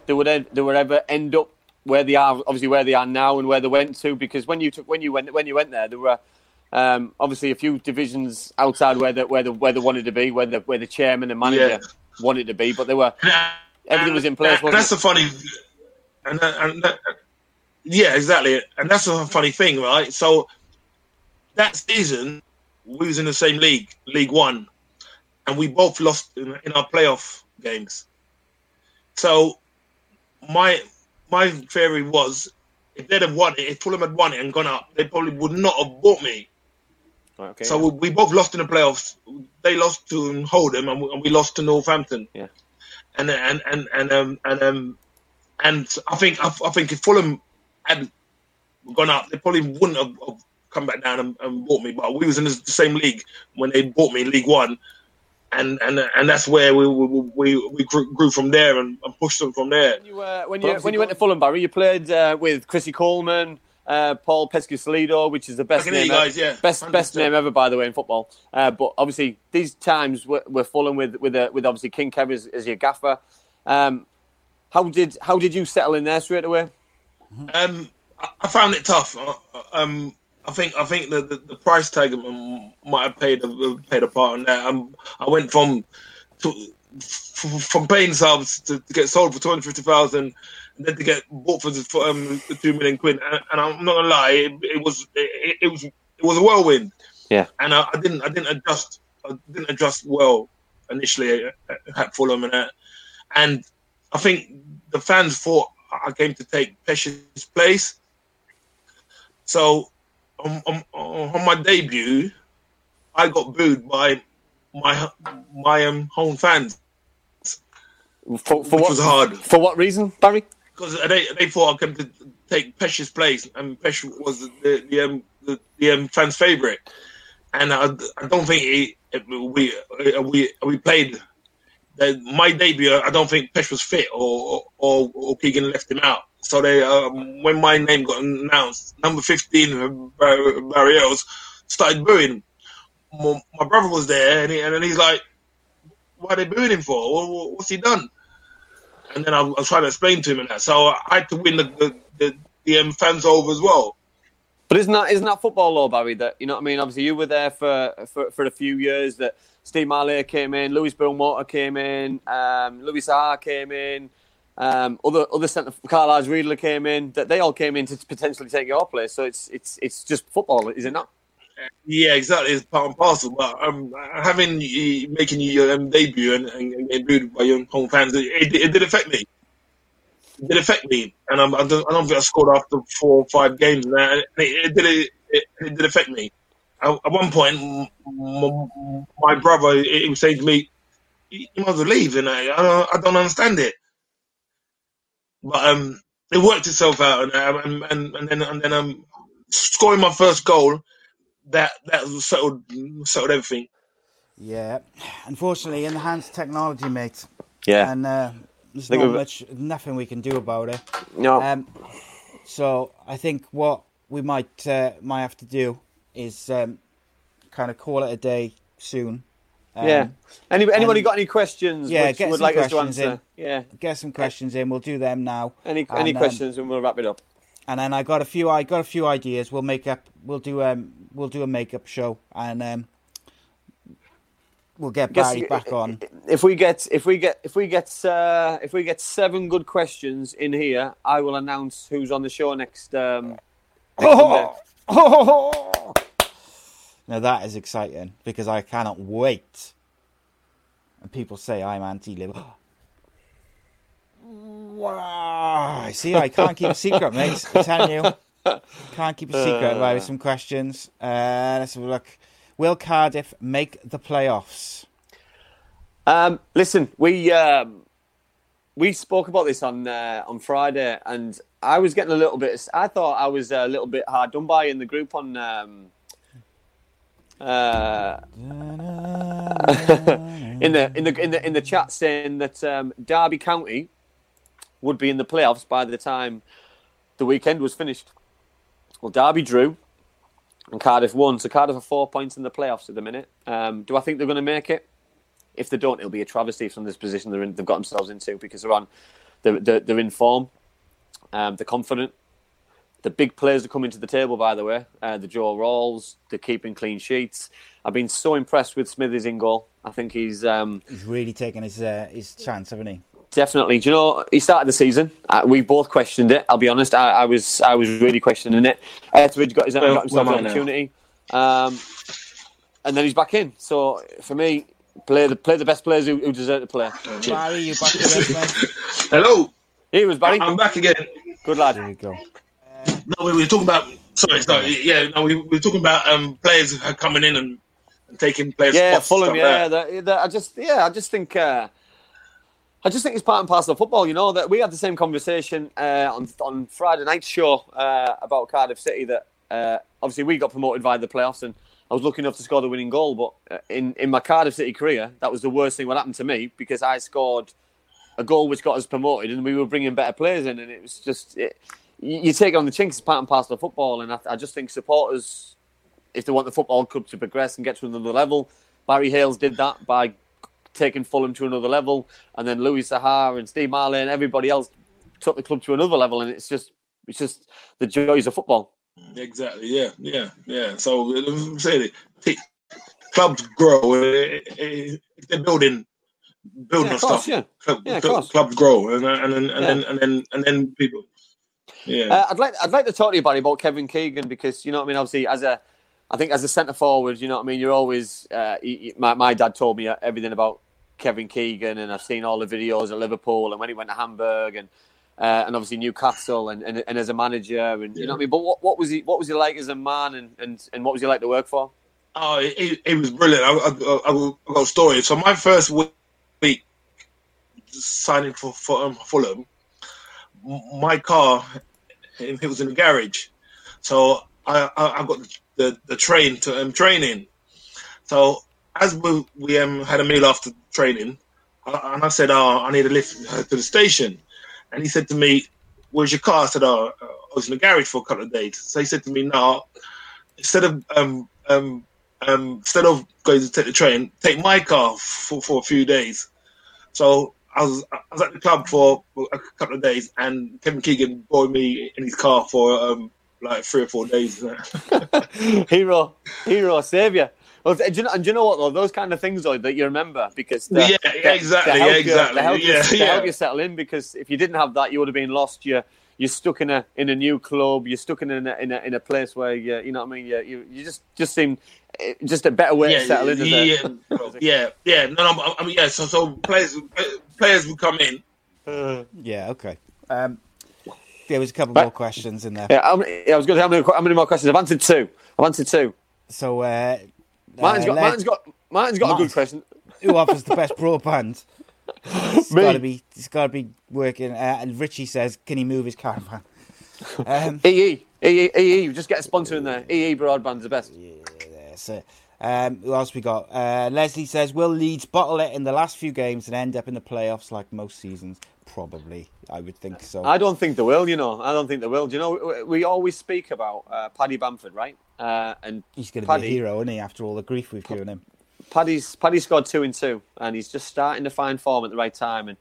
they would they would ever end up where they are? Obviously, where they are now and where they went to. Because when you took when you went when you went there, there were um, obviously a few divisions outside where the where the where they wanted to be, where the where the chairman and manager Yeah. wanted to be. But they were everything was in place. Wasn't that's it? a funny, and that- and that, yeah, exactly. And that's a funny thing, right? So that season, we was in the same league, League One, and we both lost in, in our playoff games. So my my theory was, if they'd have won it, if Fulham had won it and gone up, they probably would not have bought me. Right, okay. So we, we both lost in the playoffs. They lost to Oldham, and we, and we lost to Northampton. Yeah. And and and and um and um and I think I, I think if Fulham had gone up, they probably wouldn't have, have come back down and, and bought me. But we was in the same league when they bought me in League One, and and and that's where we we we, we grew, grew from there and, and pushed them from there. You, uh, when you when you went to Fulham, Barry, you played uh, with Chrissy Coleman, uh, Paul Peschisolido, which is the best I name, you guys, yeah. best best 100%. name ever, by the way, in football. Uh, but obviously, these times were, were Fulham with with uh, with obviously King Kev as, as your gaffer. Um, how did how did you settle in there straight away? Um, I, found it tough. Um, I think I think the, the, the price tag might have played a, played a part in that. Um, I went from to, from paying subs to, to get sold for two hundred fifty thousand, and then to get bought for, the- for um, two million quid. And, and I'm not gonna lie, it, it was it, it was it was a whirlwind. Yeah. and I, I didn't I didn't adjust I didn't adjust well initially at, at Fulham and that, and I think the fans thought I came to take Pesh's place. So on, on, on my debut, I got booed by my my um, home fans For, for Which what was hard. For what reason, Barry? because they they thought I came to take Pesh's place, and Pesh was the the um, the, the um, fans' favorite. And I, I don't think he, we we we played the, my debut. I don't think Pesh was fit, or or, or Keegan left him out. So they um, when my name got announced, number fifteen Bar- Barrios started booing. My, my brother was there, and, he, and he's like, "Why are they booing him for? What- What's he done?" and then I, I was trying to explain to him and that. So I had to win the the, the, the um, fans over as well. But isn't that isn't that football law, Barry? That you know what I mean? Obviously, you were there for for, for a few years. That Steve Marlet came in, Louis Bill came in, um, Louis Saha came in, um, other other centre Karl-Heinz Riedle came in. That they all came in to potentially take your place. So it's it's it's just football, is it not? Yeah, exactly. It's part and parcel. But um, having making your um, debut and, and, getting booed by your home fans, it, it, it did affect me. It did affect me, and I, don't, I don't think I scored after four or five games. And it, it did it, it did affect me. At, at one point, m- m- my brother he he was saying to me, "You you might as leave," and I, I don't, I don't understand it. But um, it worked itself out, and and and, and then and then um, scoring my first goal that that settled settled everything. Yeah, unfortunately, in the hands of technology, mate. Yeah. And uh, there's not much, nothing we can do about it. No. Um, so I think what we might uh, might have to do is um, kind of call it a day soon. Um, yeah. Any, anybody and- got any questions? Yeah, which get would some like us to questions answer? Yeah. Get some questions in. We'll do them now. Any And, any um, questions, and we'll wrap it up. and then I got a few. I got a few ideas. We'll make up. We'll do um. We'll do a makeup show, and um. We'll get Guess- Barry back on. If we get if we get if we get uh, if we get seven good questions in here, I will announce who's on the show next. Um, next Monday. Now that is exciting because I cannot wait. And people say I'm anti-liberal. Wow! See, I can't keep a secret, mate. I'm telling you, can't keep a secret about some questions. Uh, let's have a look. Will Cardiff make the playoffs? Um, listen, we um, we spoke about this on uh, on Friday, and I was getting a little bit. I thought I was a little bit hard done by in the group on. Um, uh, in the in the in the in the chat saying that um, Derby County would be in the playoffs by the time the weekend was finished. Well, Derby drew, and Cardiff won. So Cardiff are four points in the playoffs at the minute. Um, do I think they're going to make it? If they don't, it'll be a travesty from this position they're in, they've got themselves into because they're on, they're, they're, they're in form, um, they're confident. The big players are coming to the table, by the way. Uh, the Joe Ralls, they're keeping clean sheets. I've been so impressed with Smithies in goal. I think he's um, He's really taken his uh, his chance, haven't he? Definitely. Do you know he started the season? Uh, we both questioned it. I'll be honest. I, I was I was really questioning it. Etheridge got his Well, got himself well, an opportunity, um, and then he's back in. So for me, play the play the best players who, who deserve to play. Barry, you back with us, mate? Hello, He was Barry. I'm back again. Good lad. There you go. No, we were talking about. Sorry, sorry. Yeah, no, we, we were talking about um, players coming in and, and taking players. Yeah, Fulham. Yeah, like that. the, the, I just yeah, I just think. Uh, I just think it's part and parcel of football. You know that we had the same conversation uh, on on Friday night show uh, about Cardiff City. That uh, obviously we got promoted via the playoffs, and I was lucky enough to score the winning goal. But uh, in in my Cardiff City career, that was the worst thing that happened to me because I scored a goal which got us promoted, and we were bringing better players in, and it was just it, you, take on the chinks, it's part and parcel of football, and I, I just think supporters, if they want the football club to progress and get to another level, Barry Hayles did that by taking Fulham to another level, and then Louis Saha and Steve Marlet and everybody else took the club to another level, and it's just it's just the joys of football. Exactly. Yeah. Yeah. Yeah. So I'm saying it. Clubs grow. eh, eh, If they're building, building Yeah, course, stuff. yeah. Club, Yeah, club- clubs grow, and and then and Yeah. then and then and then people. Yeah. Uh, I'd like I'd like to talk to you about Kevin Keegan because you know what I mean. Obviously, as a I think as a centre forward, you know what I mean. You're always uh, you- my my dad told me everything about Kevin Keegan, and I've seen all the videos at Liverpool and when he went to Hamburg and uh, and obviously Newcastle and, and and as a manager and you know what I mean. But what, what was he what was he like as a man and, and, and what was he like to work for? Oh, it, it was brilliant. I, I, I, I got a story. So my first week signing for, for um, Fulham, my car, it was in the garage. So I, I, got the, the train to um, training. So as we, we um, had a meal after training, I, and I said, oh, I need a lift uh, to the station. And he said to me, where's your car? I said, oh, I was in the garage for a couple of days. So he said to me, no, instead of um, um, um, instead of going to take the train, take my car for, for a few days. So I was I was at the club for a couple of days, and Kevin Keegan brought me in his car for um, like three or four days. hero, hero, savior. Well, do you know, and do you know what though? Those kind of things though that you remember because they- Yeah, they- yeah, exactly, they help yeah, you- help, yeah, they yeah. help you settle in because if you didn't have that, you would have been lost. You're you're stuck in a in a new club. You're stuck in a in a, in a place where you you know what I mean. You you, you just just seem eh, just a better way to settle in. as a- yeah, yeah, yeah. No, no, I mean, yeah. So, so players, players would come in. Yeah, okay. Um, there was a couple Right. more questions in there. Yeah, how many, yeah, I was going to say how many, how many more questions. I've answered two. I've answered two. So, uh, Martin's uh, got let- Martin's got Martin's got a good question. who offers the best broadband? It's Me. got to be. It's got to be working. Uh, and Richie says, "Can he move his caravan?" Um, EE EE EE. Just get a sponsor in there. EE broadband's the best. Yeah, that's it. Um, who else we got? Uh, Leslie says, "Will Leeds bottle it in the last few games and end up in the playoffs like most seasons?" Probably, I would think so. I don't think they will. You know, I don't think they will. Do you know? we- We always speak about uh, Paddy Bamford, right? Uh, and He's going to be a hero, isn't he? After all the grief we've given him. Paddy's Paddy scored two and two, and he's just starting to find form at the right time. And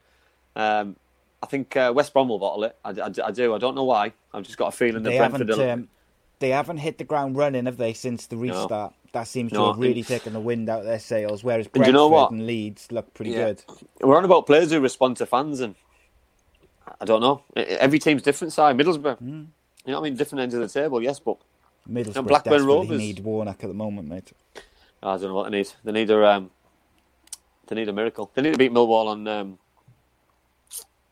um, I think uh, West Brom will bottle it. I, I- I do. I don't know why. I've just got a feeling that They Brentford. haven't. Um, they haven't hit the ground running, have they, since the restart? That seems to No, have really taken the wind out of their sails. Whereas do you Brentford know what? and Leeds look pretty Yeah. good. We're on about players who respond to fans, and I don't know. Every team's different. Side Middlesbrough, Hmm. you know what I mean? Different ends of the table, yes, but Middlesbrough Blackburn desperately Rovers. need Warnock at the moment, mate. I don't know what they need. They need a um, they need a miracle. They need to beat Millwall on um,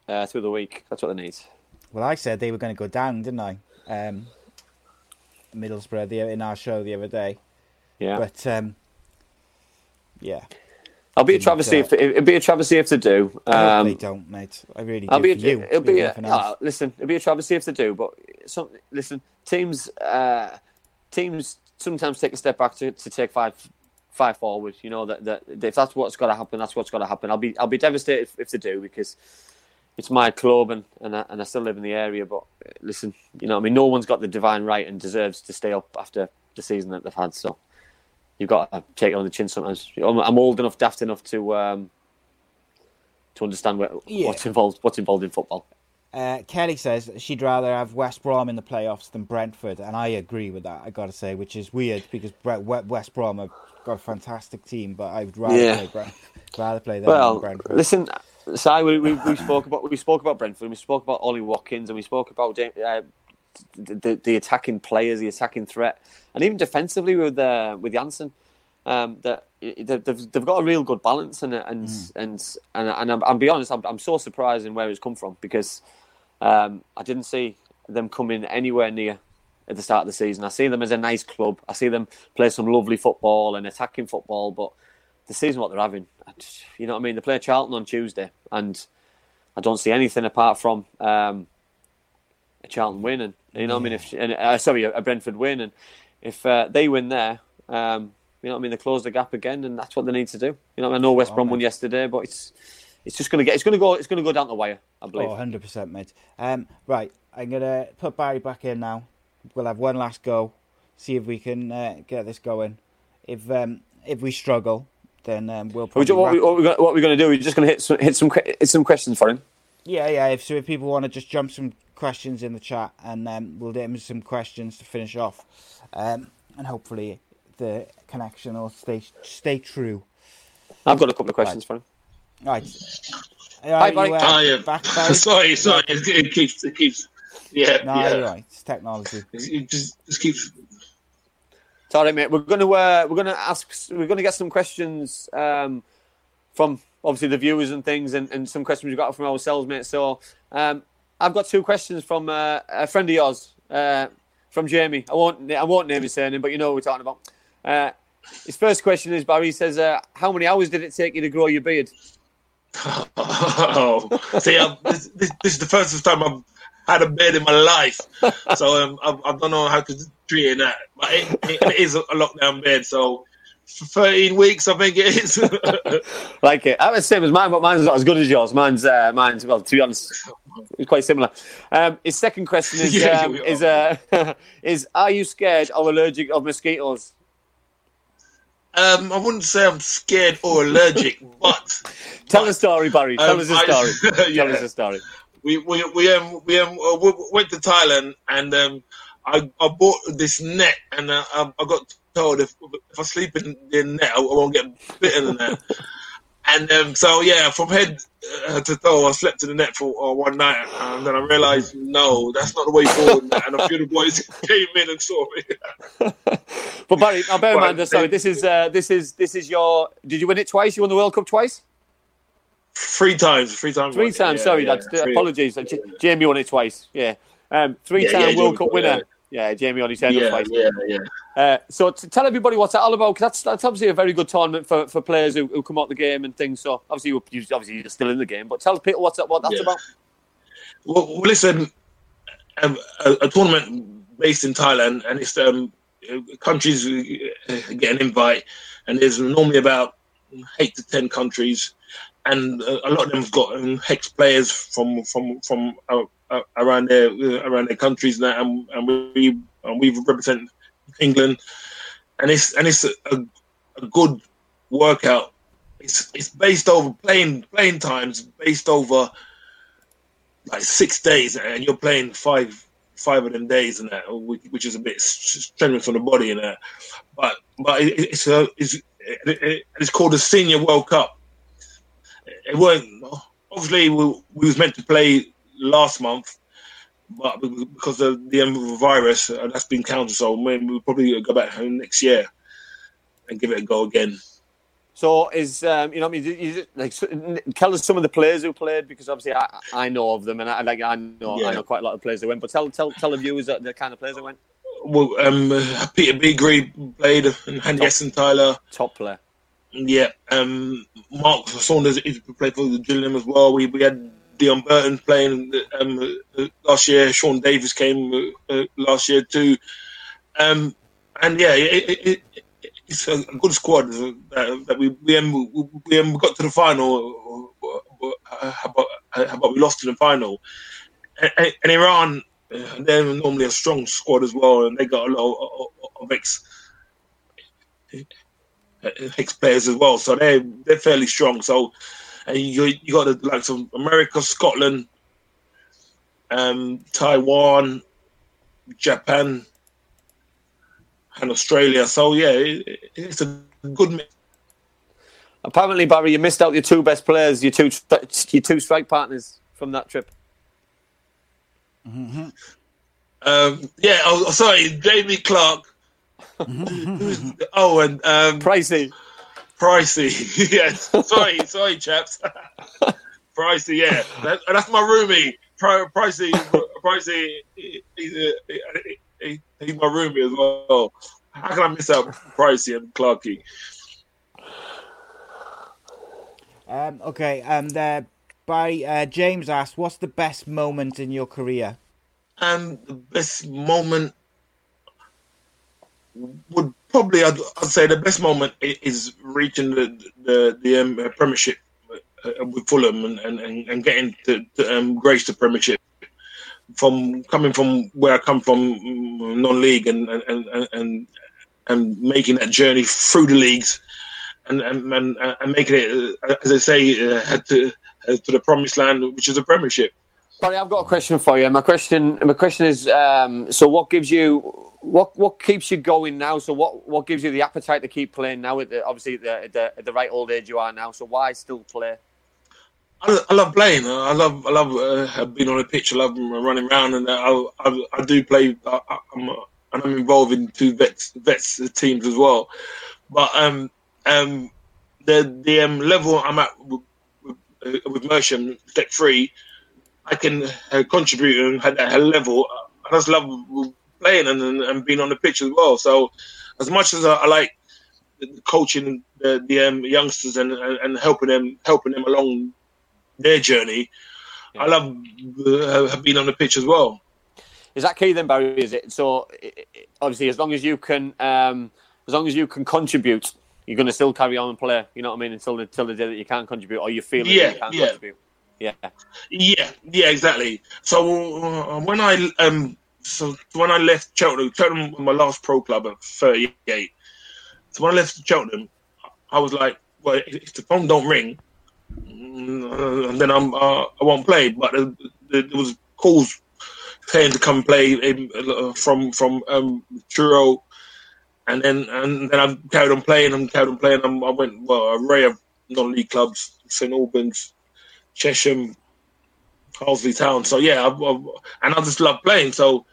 uh, through the week. That's what they need. Well, I said they were going to go down, didn't I? Um, Middlesbrough the, in our show the other day, Yeah, but um, yeah, I'll be a travesty uh, if it'd be a travesty if they do. I hope they Um, don't, mate. I really I'll be a, you. it'll be if a, ah, listen. It'll be a travesty if they do. But some listen, teams uh, teams sometimes take a step back to, to take five five forward. You know that, that if that's what's got to happen, that's what's got to happen. I'll be I'll be devastated if, if they do because it's my club and and I, and I still live in the area. But uh, listen, you know, I mean, no one's got the divine right and deserves to stay up after the season that they've had. So you've got to take it on the chin sometimes. I'm, I'm old enough, daft enough to. Um, to understand what, Yeah. what's involved, what's involved in football. Uh, Kelly says she'd rather have West Brom in the playoffs than Brentford, and I agree with that. I got to say, which is weird because West Brom have got a fantastic team, but I would rather Yeah. play Brent- rather play them Well, than Brentford. listen, Si, we, we, we spoke about we spoke about Brentford, we spoke about Ollie Watkins, and we spoke about uh, the, the attacking players, the attacking threat, and even defensively with uh, with Jansson. Um, that they've, they've got a real good balance, and and and and and I'm, I'll be honest, I'm, I'm so surprised in where it's come from because um, I didn't see them coming anywhere near at the start of the season. I see them as a nice club. I see them play some lovely football and attacking football, but the season what they're having, just- you know what I mean. They play Charlton on Tuesday, and I don't see anything apart from um, a Charlton win, and you know what I mean. If and, uh, sorry, a Brentford win, and if uh, they win there, Um, you know what I mean? They close the gap again, and that's what they need to do. You know, I know West Brom won yesterday, but it's it's just going to get it's going to go it's going to go down the wire. I believe. Oh, 100%, mate. Um, right, I'm going to put Barry back in now. We'll have one last go, see if we can uh, get this going. If um, if we struggle, then um, we'll probably. what, we, what, we, what we're going to do? We're just going to hit some, hit some hit some questions for him. Yeah, yeah. If so, if people want to just jump some questions in the chat, and um, we'll get him some questions to finish off, um, and hopefully the connection will stay stay true. I've got a couple of questions for him. Right. Hi, Barry. you, uh, Oh, yeah. back, Barry? sorry, sorry. It, it keeps, it keeps. Yeah, No, yeah. right. It's technology. It just, just keeps. It's all right, mate. We're going to uh, we're going to ask we're going to get some questions um, from obviously the viewers and things, and, and some questions we got from ourselves, mate. So um, I've got two questions from uh, a friend of yours, uh, from Jamie. I won't I won't name his surname, but you know what we're talking about. Uh, his first question is Barry says, uh, "How many hours did it take you to grow your beard?" Oh, see, this, this, this is the first time I've had a beard in my life, so um, I, I don't know how to treat that. But it, it, it is a lockdown bed, so for 13 weeks, I think it is. Like it. I'm the same as mine, but mine's not as good as yours. Mine's uh, mine's well, to be honest, it's quite similar. Um, his second question is Yeah, um, is uh, is Are you scared or allergic of mosquitoes? um, I wouldn't say I'm scared or allergic, but Tell the story, Barry. Tell Um, us a I- story. Yeah. Tell us a story. we we we um we um uh, we went to Thailand and um I, I bought this net and uh, I, I got told if if I sleep in the net I won't get bitten in that. And um, so yeah, from head uh, to toe, I slept in the net for uh, one night, and then I realised no, that's not the way forward. And a few of the boys came in and saw me. But Barry, now bear in mind, sorry, this is uh, this is this is your. Did you win it twice? You won the World Cup twice, Three times, three times, three times. Yeah, sorry, yeah, that's three. apologies. Uh, Jamie won it twice. Yeah, um, three-time World Cup winner. Yeah, Jamie on his head Yeah, yeah, yeah. Uh, so to tell everybody what's that all about, 'cause that's that's obviously a very good tournament for, for players who, who come out the game and things. So obviously, you, obviously you're still in the game, but tell people what's that, what that's Yeah. about. Well, well listen, um, a, a tournament based in Thailand, and it's um, countries uh, get an invite, and there's normally about eight to ten countries, and uh, a lot of them've got um, hex players from from from uh, uh, around their uh, around their countries now, and, and we and we represent England, and it's and it's a, a, good workout. It's it's based over playing playing times based over like six days, and you're playing five five of them days and that, which, is a bit strenuous on the body and that. But but it's a it's it, it- it's called the Senior World Cup. It weren't obviously we, we was meant to play last month, but because of the um, virus, uh, that's been cancelled. So maybe we'll probably go back home next year and give it a go again. So is um, you know I mean? Is like tell us some of the players who played because obviously I, I know of them and I like I know I know quite a lot of players who went. But tell tell tell the viewers that the kind of players who went. Well, um, Peter Beagrie played, and Andy Hessenthaler. Top player. Yeah, um, Mark Saunders is played for the Gillingham as well. We we had Deon Burton playing um, uh, last year. Sean Davis came uh, uh, last year too. Um, and yeah, it, it, it, it's a good squad that, that we we, um, we um, got to the final, uh, but, but we lost in the final. And, and- Iran, they're normally a strong squad as well, and they got a lot of ex ex players as well, so they they're fairly strong. So, and you you got the likes of America, Scotland, um, Taiwan, Japan, and Australia. So yeah, it, it's a good mix. Apparently, Barry, you missed out your two best players, your two your two strike partners from that trip. Um, yeah, oh, sorry, Jamie Clark. Who's- oh, and um, Pricey. Pricey. yes, sorry, sorry, chaps. Pricey, yeah, that, that's my roomie. Pri- Pricey, Pricey, he's, uh, he- he- he's my roomie as well. How can I miss out Pricey and Clarky? Um, okay, and uh, by uh, James asked, "What's the best moment in your career?" And the best moment, would probably I'd, I'd say the best moment is reaching the the, the um, uh, Premiership uh, with Fulham and, and, and getting to, to um, grace the Premiership. From coming from where I come from, mm, non-league, and and, and, and and making that journey through the leagues, and and and, and making it, uh, as I say, uh, to uh, to the promised land, which is a Premiership. Barry, I've got a question for you. My question, my question is, um, so what gives you, what what keeps you going now? So what what gives you the appetite to keep playing now? At the, obviously, at the, at the, at the right old age you are now. So why still play? I, love playing. I love I love uh, being on the pitch. I love running around, and I I, I do play. I, I'm and I'm involved in two vets vets teams as well. But um um the the um, level I'm at with, with, uh, with Mersham Step Three, I can uh, contribute and at that level. I just love playing and, and being on the pitch as well. So as much as I, I like coaching the, the um, youngsters and, and helping them helping them along their journey. I love uh, being on the pitch as well. Is that key then, Barry? Is it so? Obviously, as long as you can, um, as long as you can contribute, you're going to still carry on and play. You know what I mean? Until the until the day that you can't contribute, or you feel that Yeah, you can't yeah. contribute. Yeah, Yeah, yeah, exactly. So uh, when I um, so when I left Cheltenham, Cheltenham was my last pro club at 38. So when I left Cheltenham, I was like, well, if the phone don't ring, mm, then I'm uh, I won't play. But there was calls saying to come play uh, from from um, Truro, and then and then I carried on playing and carried on playing. I went well a array of non-league clubs, St Albans, Chesham, Harsley Town. So yeah, I, I, and I just love playing. So,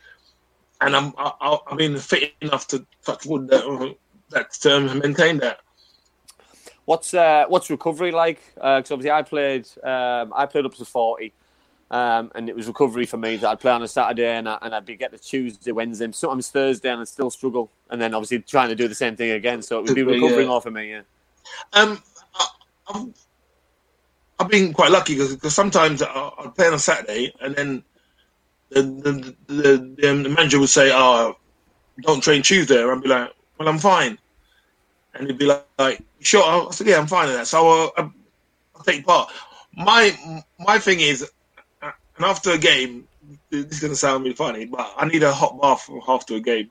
and I'm I, I- mean fit enough to touch wood that uh, that um, maintain that. What's uh, what's recovery like? Because obviously I played um, I played up to forty, um, and it was recovery for me. That I'd play on a Saturday and, I, and I'd be get to Tuesday, Wednesday, sometimes Thursday, and I'd still struggle. And then obviously trying to do the same thing again. So it would be Yeah. recovery more for me. Yeah. Um, I, I've, been quite lucky because sometimes I'd play on a Saturday and then the the, the, the, um, the manager would say, "Oh, don't train Tuesday," and I'd be like, "Well, I'm fine," and he'd be like, like "Sure," I said, "Yeah, I'm fine with that." So uh, I, I take part. My my thing is, uh, and after a game, this is gonna sound really funny, but I need a hot bath after a game.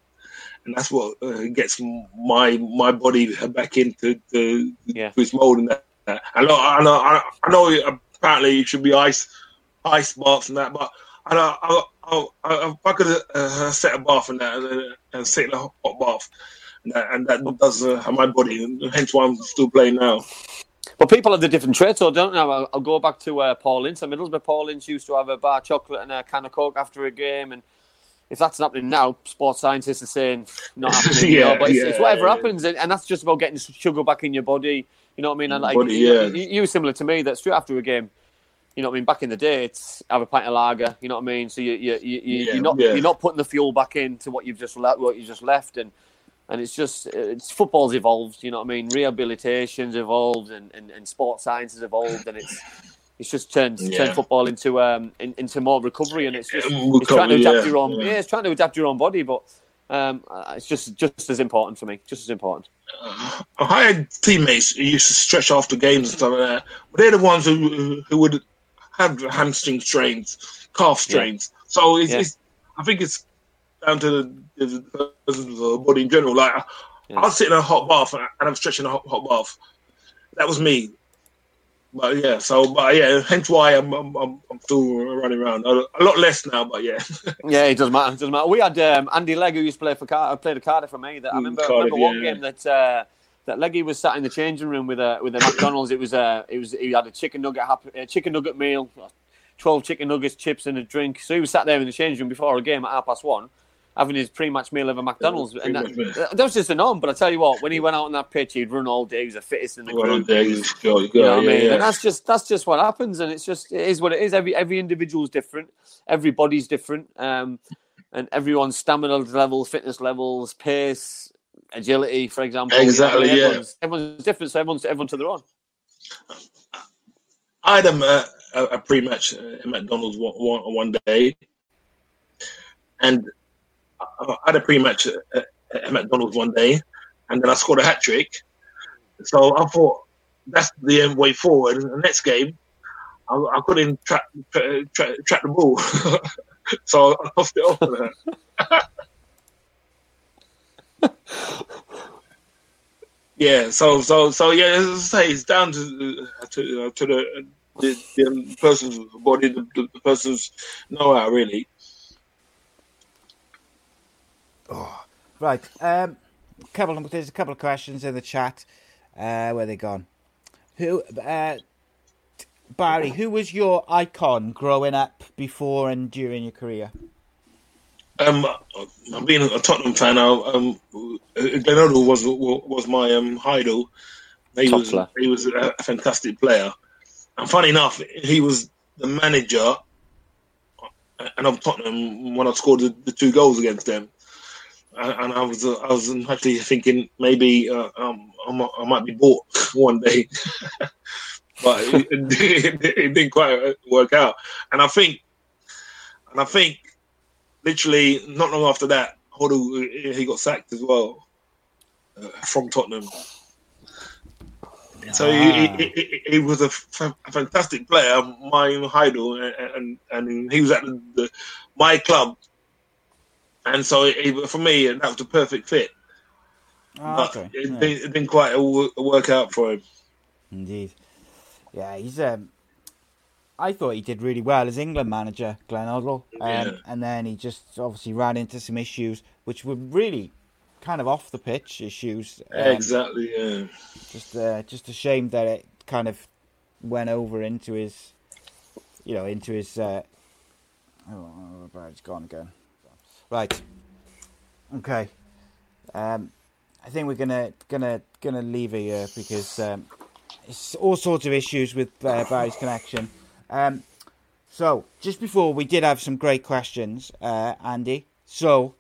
And that's what uh, gets my my body back into the, Yeah. to its mold and that. I know, I know, I know. Apparently, it should be ice, ice baths and that. But I know, I, I, I, I could uh, set a bath and that, and, and sit in a hot bath, and that, and that does uh, my body, and hence why I'm still playing now. But people have the different traits, so don't know. I'll, I'll go back to uh, Paul Ince. at Middlesbrough, Paul Ince used to have a bar of chocolate and a can of Coke after a game. And if that's happening now, sports scientists are saying not happening. you know, Yeah, it's, yeah, it's whatever yeah. happens. And, and that's just about getting sugar back in your body. You know what I mean? And like, you, yeah. you, you were similar to me that straight after a game, you know what I mean? Back in the day, it's have a pint of lager. You know what I mean? So you, you, you, you, Yeah, you're not yeah. you're not putting the fuel back into what you've just left. What you just left, and and it's just it's football's evolved. You know what I mean? Rehabilitation's evolved, and, and, and sports science has evolved, and it's it's just turned Yeah. turned football into um in, into more recovery, and it's just Yeah, it's trying to adapt your own yeah. yeah. it's trying to adapt your own body, but um uh, it's just just as important for me, just as important. I had teammates who used to stretch after games and stuff like that. But they're the ones who who would have hamstring strains, calf strains. So it's, Yeah. it's, I think it's down to the, the, the body in general. Like Yeah. I'll sit in a hot bath and I'm stretching a hot, hot bath. That was me. But yeah, so but yeah, hence why I'm I'm, I'm, I'm still running around a, lot less now. But yeah, Yeah, it doesn't matter. It doesn't matter. We had um, Andy Legg who used to play for Car- played a Cardiff for me. That I Mm, remember. Cardiff, remember one yeah. game that uh, that Leggy was sat in the changing room with a with a McDonald's. It was a it was he had a chicken nugget a chicken nugget meal, twelve chicken nuggets, chips, and a drink. So he was sat there in the changing room before a game at half past one. Having his pre-match meal of a McDonald's, and that, that was just a norm. But I tell you what, when he went out on that pitch, he'd run all day. He was the fittest in the group. you you go, You know what yeah, I mean? yeah. And that's just that's just what happens, and it's just it is what it is. Every every individual's different, everybody's different, um, and everyone's stamina level, fitness levels, pace, agility, for example. you know what Exactly, yeah. Everyone's, everyone's different, so everyone's everyone to their own. I had a, a, a pre-match at McDonald's one, one, one day, and I had a pre-match uh, at McDonald's one day, and then I scored a hat trick. So I thought that's the way forward. The next game, I, I couldn't track, track, the ball, so I lost it off yeah, so so so yeah, as I say, it's down to to, uh, to the, the the person's body, the, the person's know-how, really. Right. Um, couple of, there's a couple of questions in the chat. Uh, where they gone? Who? Uh, Barry, who was your icon growing up before and during your career? Um, I'm being a Tottenham fan now. Um, Glenn Hoddle was was my um idol. He Top was he was a fantastic player, and funny enough, he was the manager. And of Tottenham when I scored the, the two goals against them, and, I was uh, I was actually thinking maybe uh, um, I, might, be bought one day, but it, it, it didn't quite work out. And I think, and I think literally not long after that, Hoddle he got sacked as well uh, from Tottenham. So he, he, he, was a fantastic player, my idol, and and, and he was at the, the, my club, and so it, for me that was the perfect fit. Oh, okay. it, Yeah. didn't, it didn't quite wo- work out for him. Indeed. Yeah, he's um I thought he did really well as England manager, Glenn Hoddle. Um, Yeah. and then he just obviously ran into some issues which were really kind of off the pitch issues. Um, exactly. Yeah. Just uh, just a shame that it kind of went over into his you know, into his uh oh right, it's gone again. Right. Okay. Um I think we're gonna gonna gonna leave it here because um, it's all sorts of issues with uh, Barry's connection. Um, so just before we did have some great questions, uh, Andy. So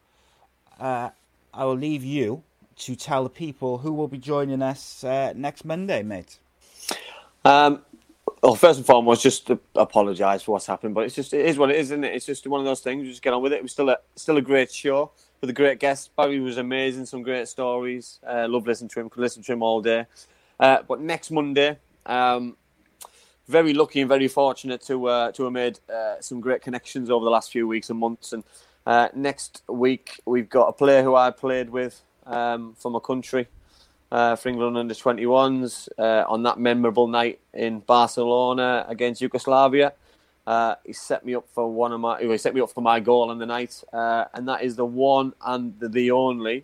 uh, I will leave you to tell the people who will be joining us uh, next Monday, mate. Um, well, first and foremost, just apologise for what's happened, but it's just it is what it is, isn't it? It's just one of those things. We just get on with it. It was still a still a great show with a great guest. Barry was amazing, some great stories. Uh, love listening to him. Could listen to him all day. Uh, but next Monday, um, very lucky and very fortunate to uh, to have made uh, some great connections over the last few weeks and months. And uh, next week we've got a player who I played with um, from a country uh, for England under 21s uh, on that memorable night in Barcelona against Yugoslavia. Uh, he set me up for one of my. He set me up for my goal on the night, uh, and that is the one and the, the only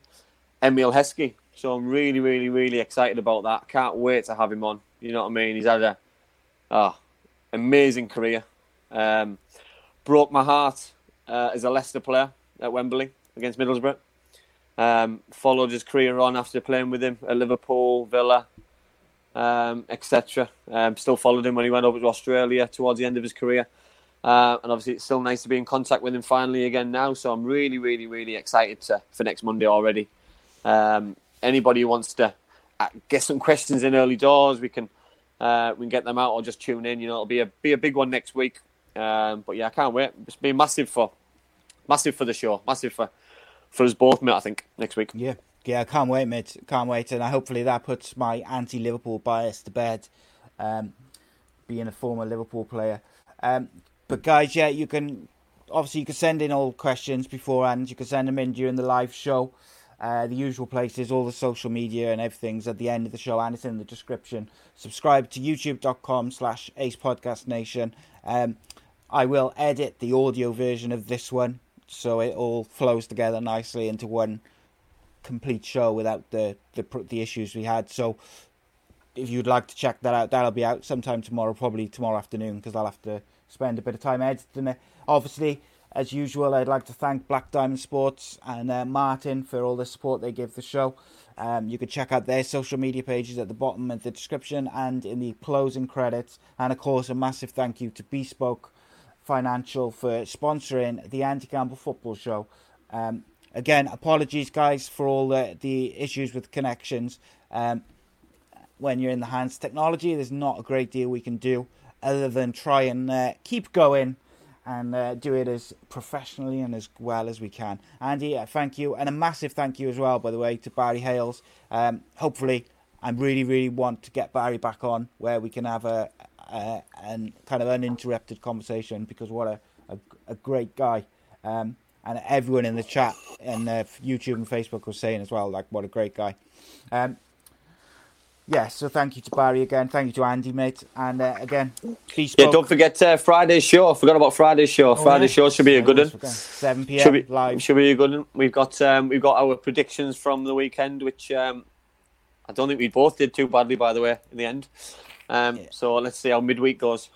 Emile Heskey. So I'm really, really, really excited about that. Can't wait to have him on. You know what I mean? He's had a oh, amazing career. Um, broke my heart uh, as a Leicester player at Wembley against Middlesbrough. Um, followed his career on after playing with him at Liverpool, Villa, um, etc. Um, still followed him when he went over to Australia towards the end of his career. Uh, and obviously, it's still nice to be in contact with him finally again now. So I'm really, really, really excited to, for next Monday already. Um, anybody who wants to uh, get some questions in early doors, we can uh, we can get them out or just tune in. You know, it'll be a be a big one next week. Um, but yeah, I can't wait. It's been massive for massive for the show, massive for for us both, mate. I think next week. Yeah, yeah, can't wait, mate. Can't wait, and hopefully that puts my anti-Liverpool bias to bed. Um, being a former Liverpool player, um, but guys, yeah, you can obviously you can send in all questions beforehand. You can send them in during the live show. Uh, the usual places, all the social media and everything's at the end of the show, and it's in the description. Subscribe to youtube.com slash Ace Podcast Nation. Um, I will edit the audio version of this one so it all flows together nicely into one complete show without the the, the issues we had. So if you'd like to check that out, that'll be out sometime tomorrow, probably tomorrow afternoon, because I'll have to spend a bit of time editing it. Obviously, as usual, I'd like to thank Black Diamond Sports and uh, Martin for all the support they give the show. Um, you can check out their social media pages at the bottom of the description and in the closing credits. And of course, a massive thank you to Bespoke Financial for sponsoring the Andy Campbell Football Show. Um, again, apologies, guys, for all the, the issues with connections. Um, when you're in the hands of technology, there's not a great deal we can do other than try and uh, keep going and uh, do it as professionally and as well as we can. Andy, uh, thank you, and a massive thank you as well, by the way, to Barry Hayles. Um, hopefully, I really, really want to get Barry back on where we can have a, a an kind of uninterrupted conversation because what a, a, a great guy. Um, and everyone in the chat and uh, YouTube and Facebook was saying as well, like, what a great guy. Um, yeah, so thank you to Barry again. Thank you to Andy, mate. And uh, again, Yeah, don't forget uh, Friday's show. I forgot about Friday's show. Oh, Friday's yeah. show should be a good one. 7 p.m. Should be live. Should be a good one. We've got um, we've got our predictions from the weekend, which um, I don't think we both did too badly, by the way, in the end. Um, Yeah. So let's see how midweek goes.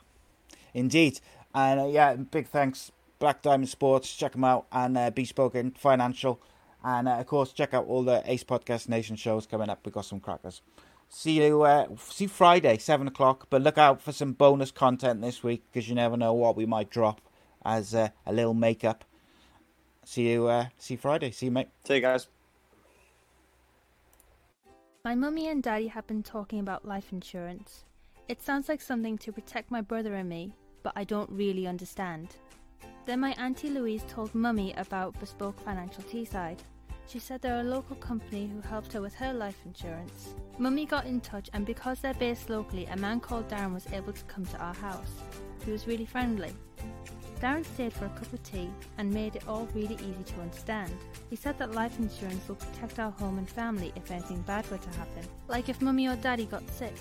Indeed. And uh, yeah, big thanks, Black Diamond Sports. Check them out. And uh, Bespoken Financial. And uh, of course, check out all the Ace Podcast Nation shows coming up. We've got some crackers. See you, uh, see Friday, 7 o'clock. But look out for some bonus content this week because you never know what we might drop as uh, a little makeup. See you, uh, see you Friday. See you, mate. See you guys. My mummy and daddy have been talking about life insurance. It sounds like something to protect my brother and me, but I don't really understand. Then my auntie Louise told mummy about Bespoke Financial Teesside. She said they're a local company who helped her with her life insurance. Mummy got in touch, and because they're based locally, a man called Darren was able to come to our house. He was really friendly. Darren stayed for a cup of tea and made it all really easy to understand. He said that life insurance will protect our home and family if anything bad were to happen. Like if mummy or daddy got sick,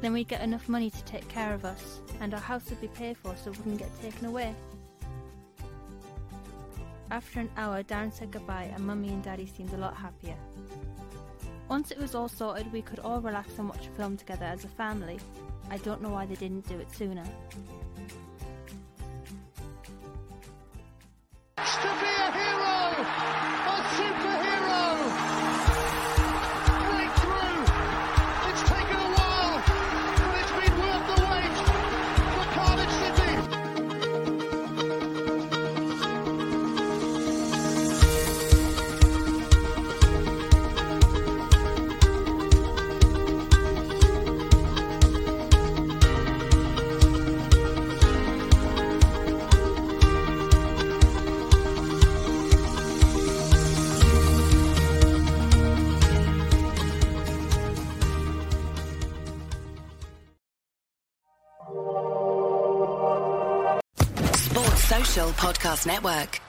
then we'd get enough money to take care of us, and our house would be paid for so it wouldn't get taken away. After an hour, Darren said goodbye, and mummy and daddy seemed a lot happier. Once it was all sorted, we could all relax and watch a film together as a family. I don't know why they didn't do it sooner. To be a hero, a superhero. Podcast Network.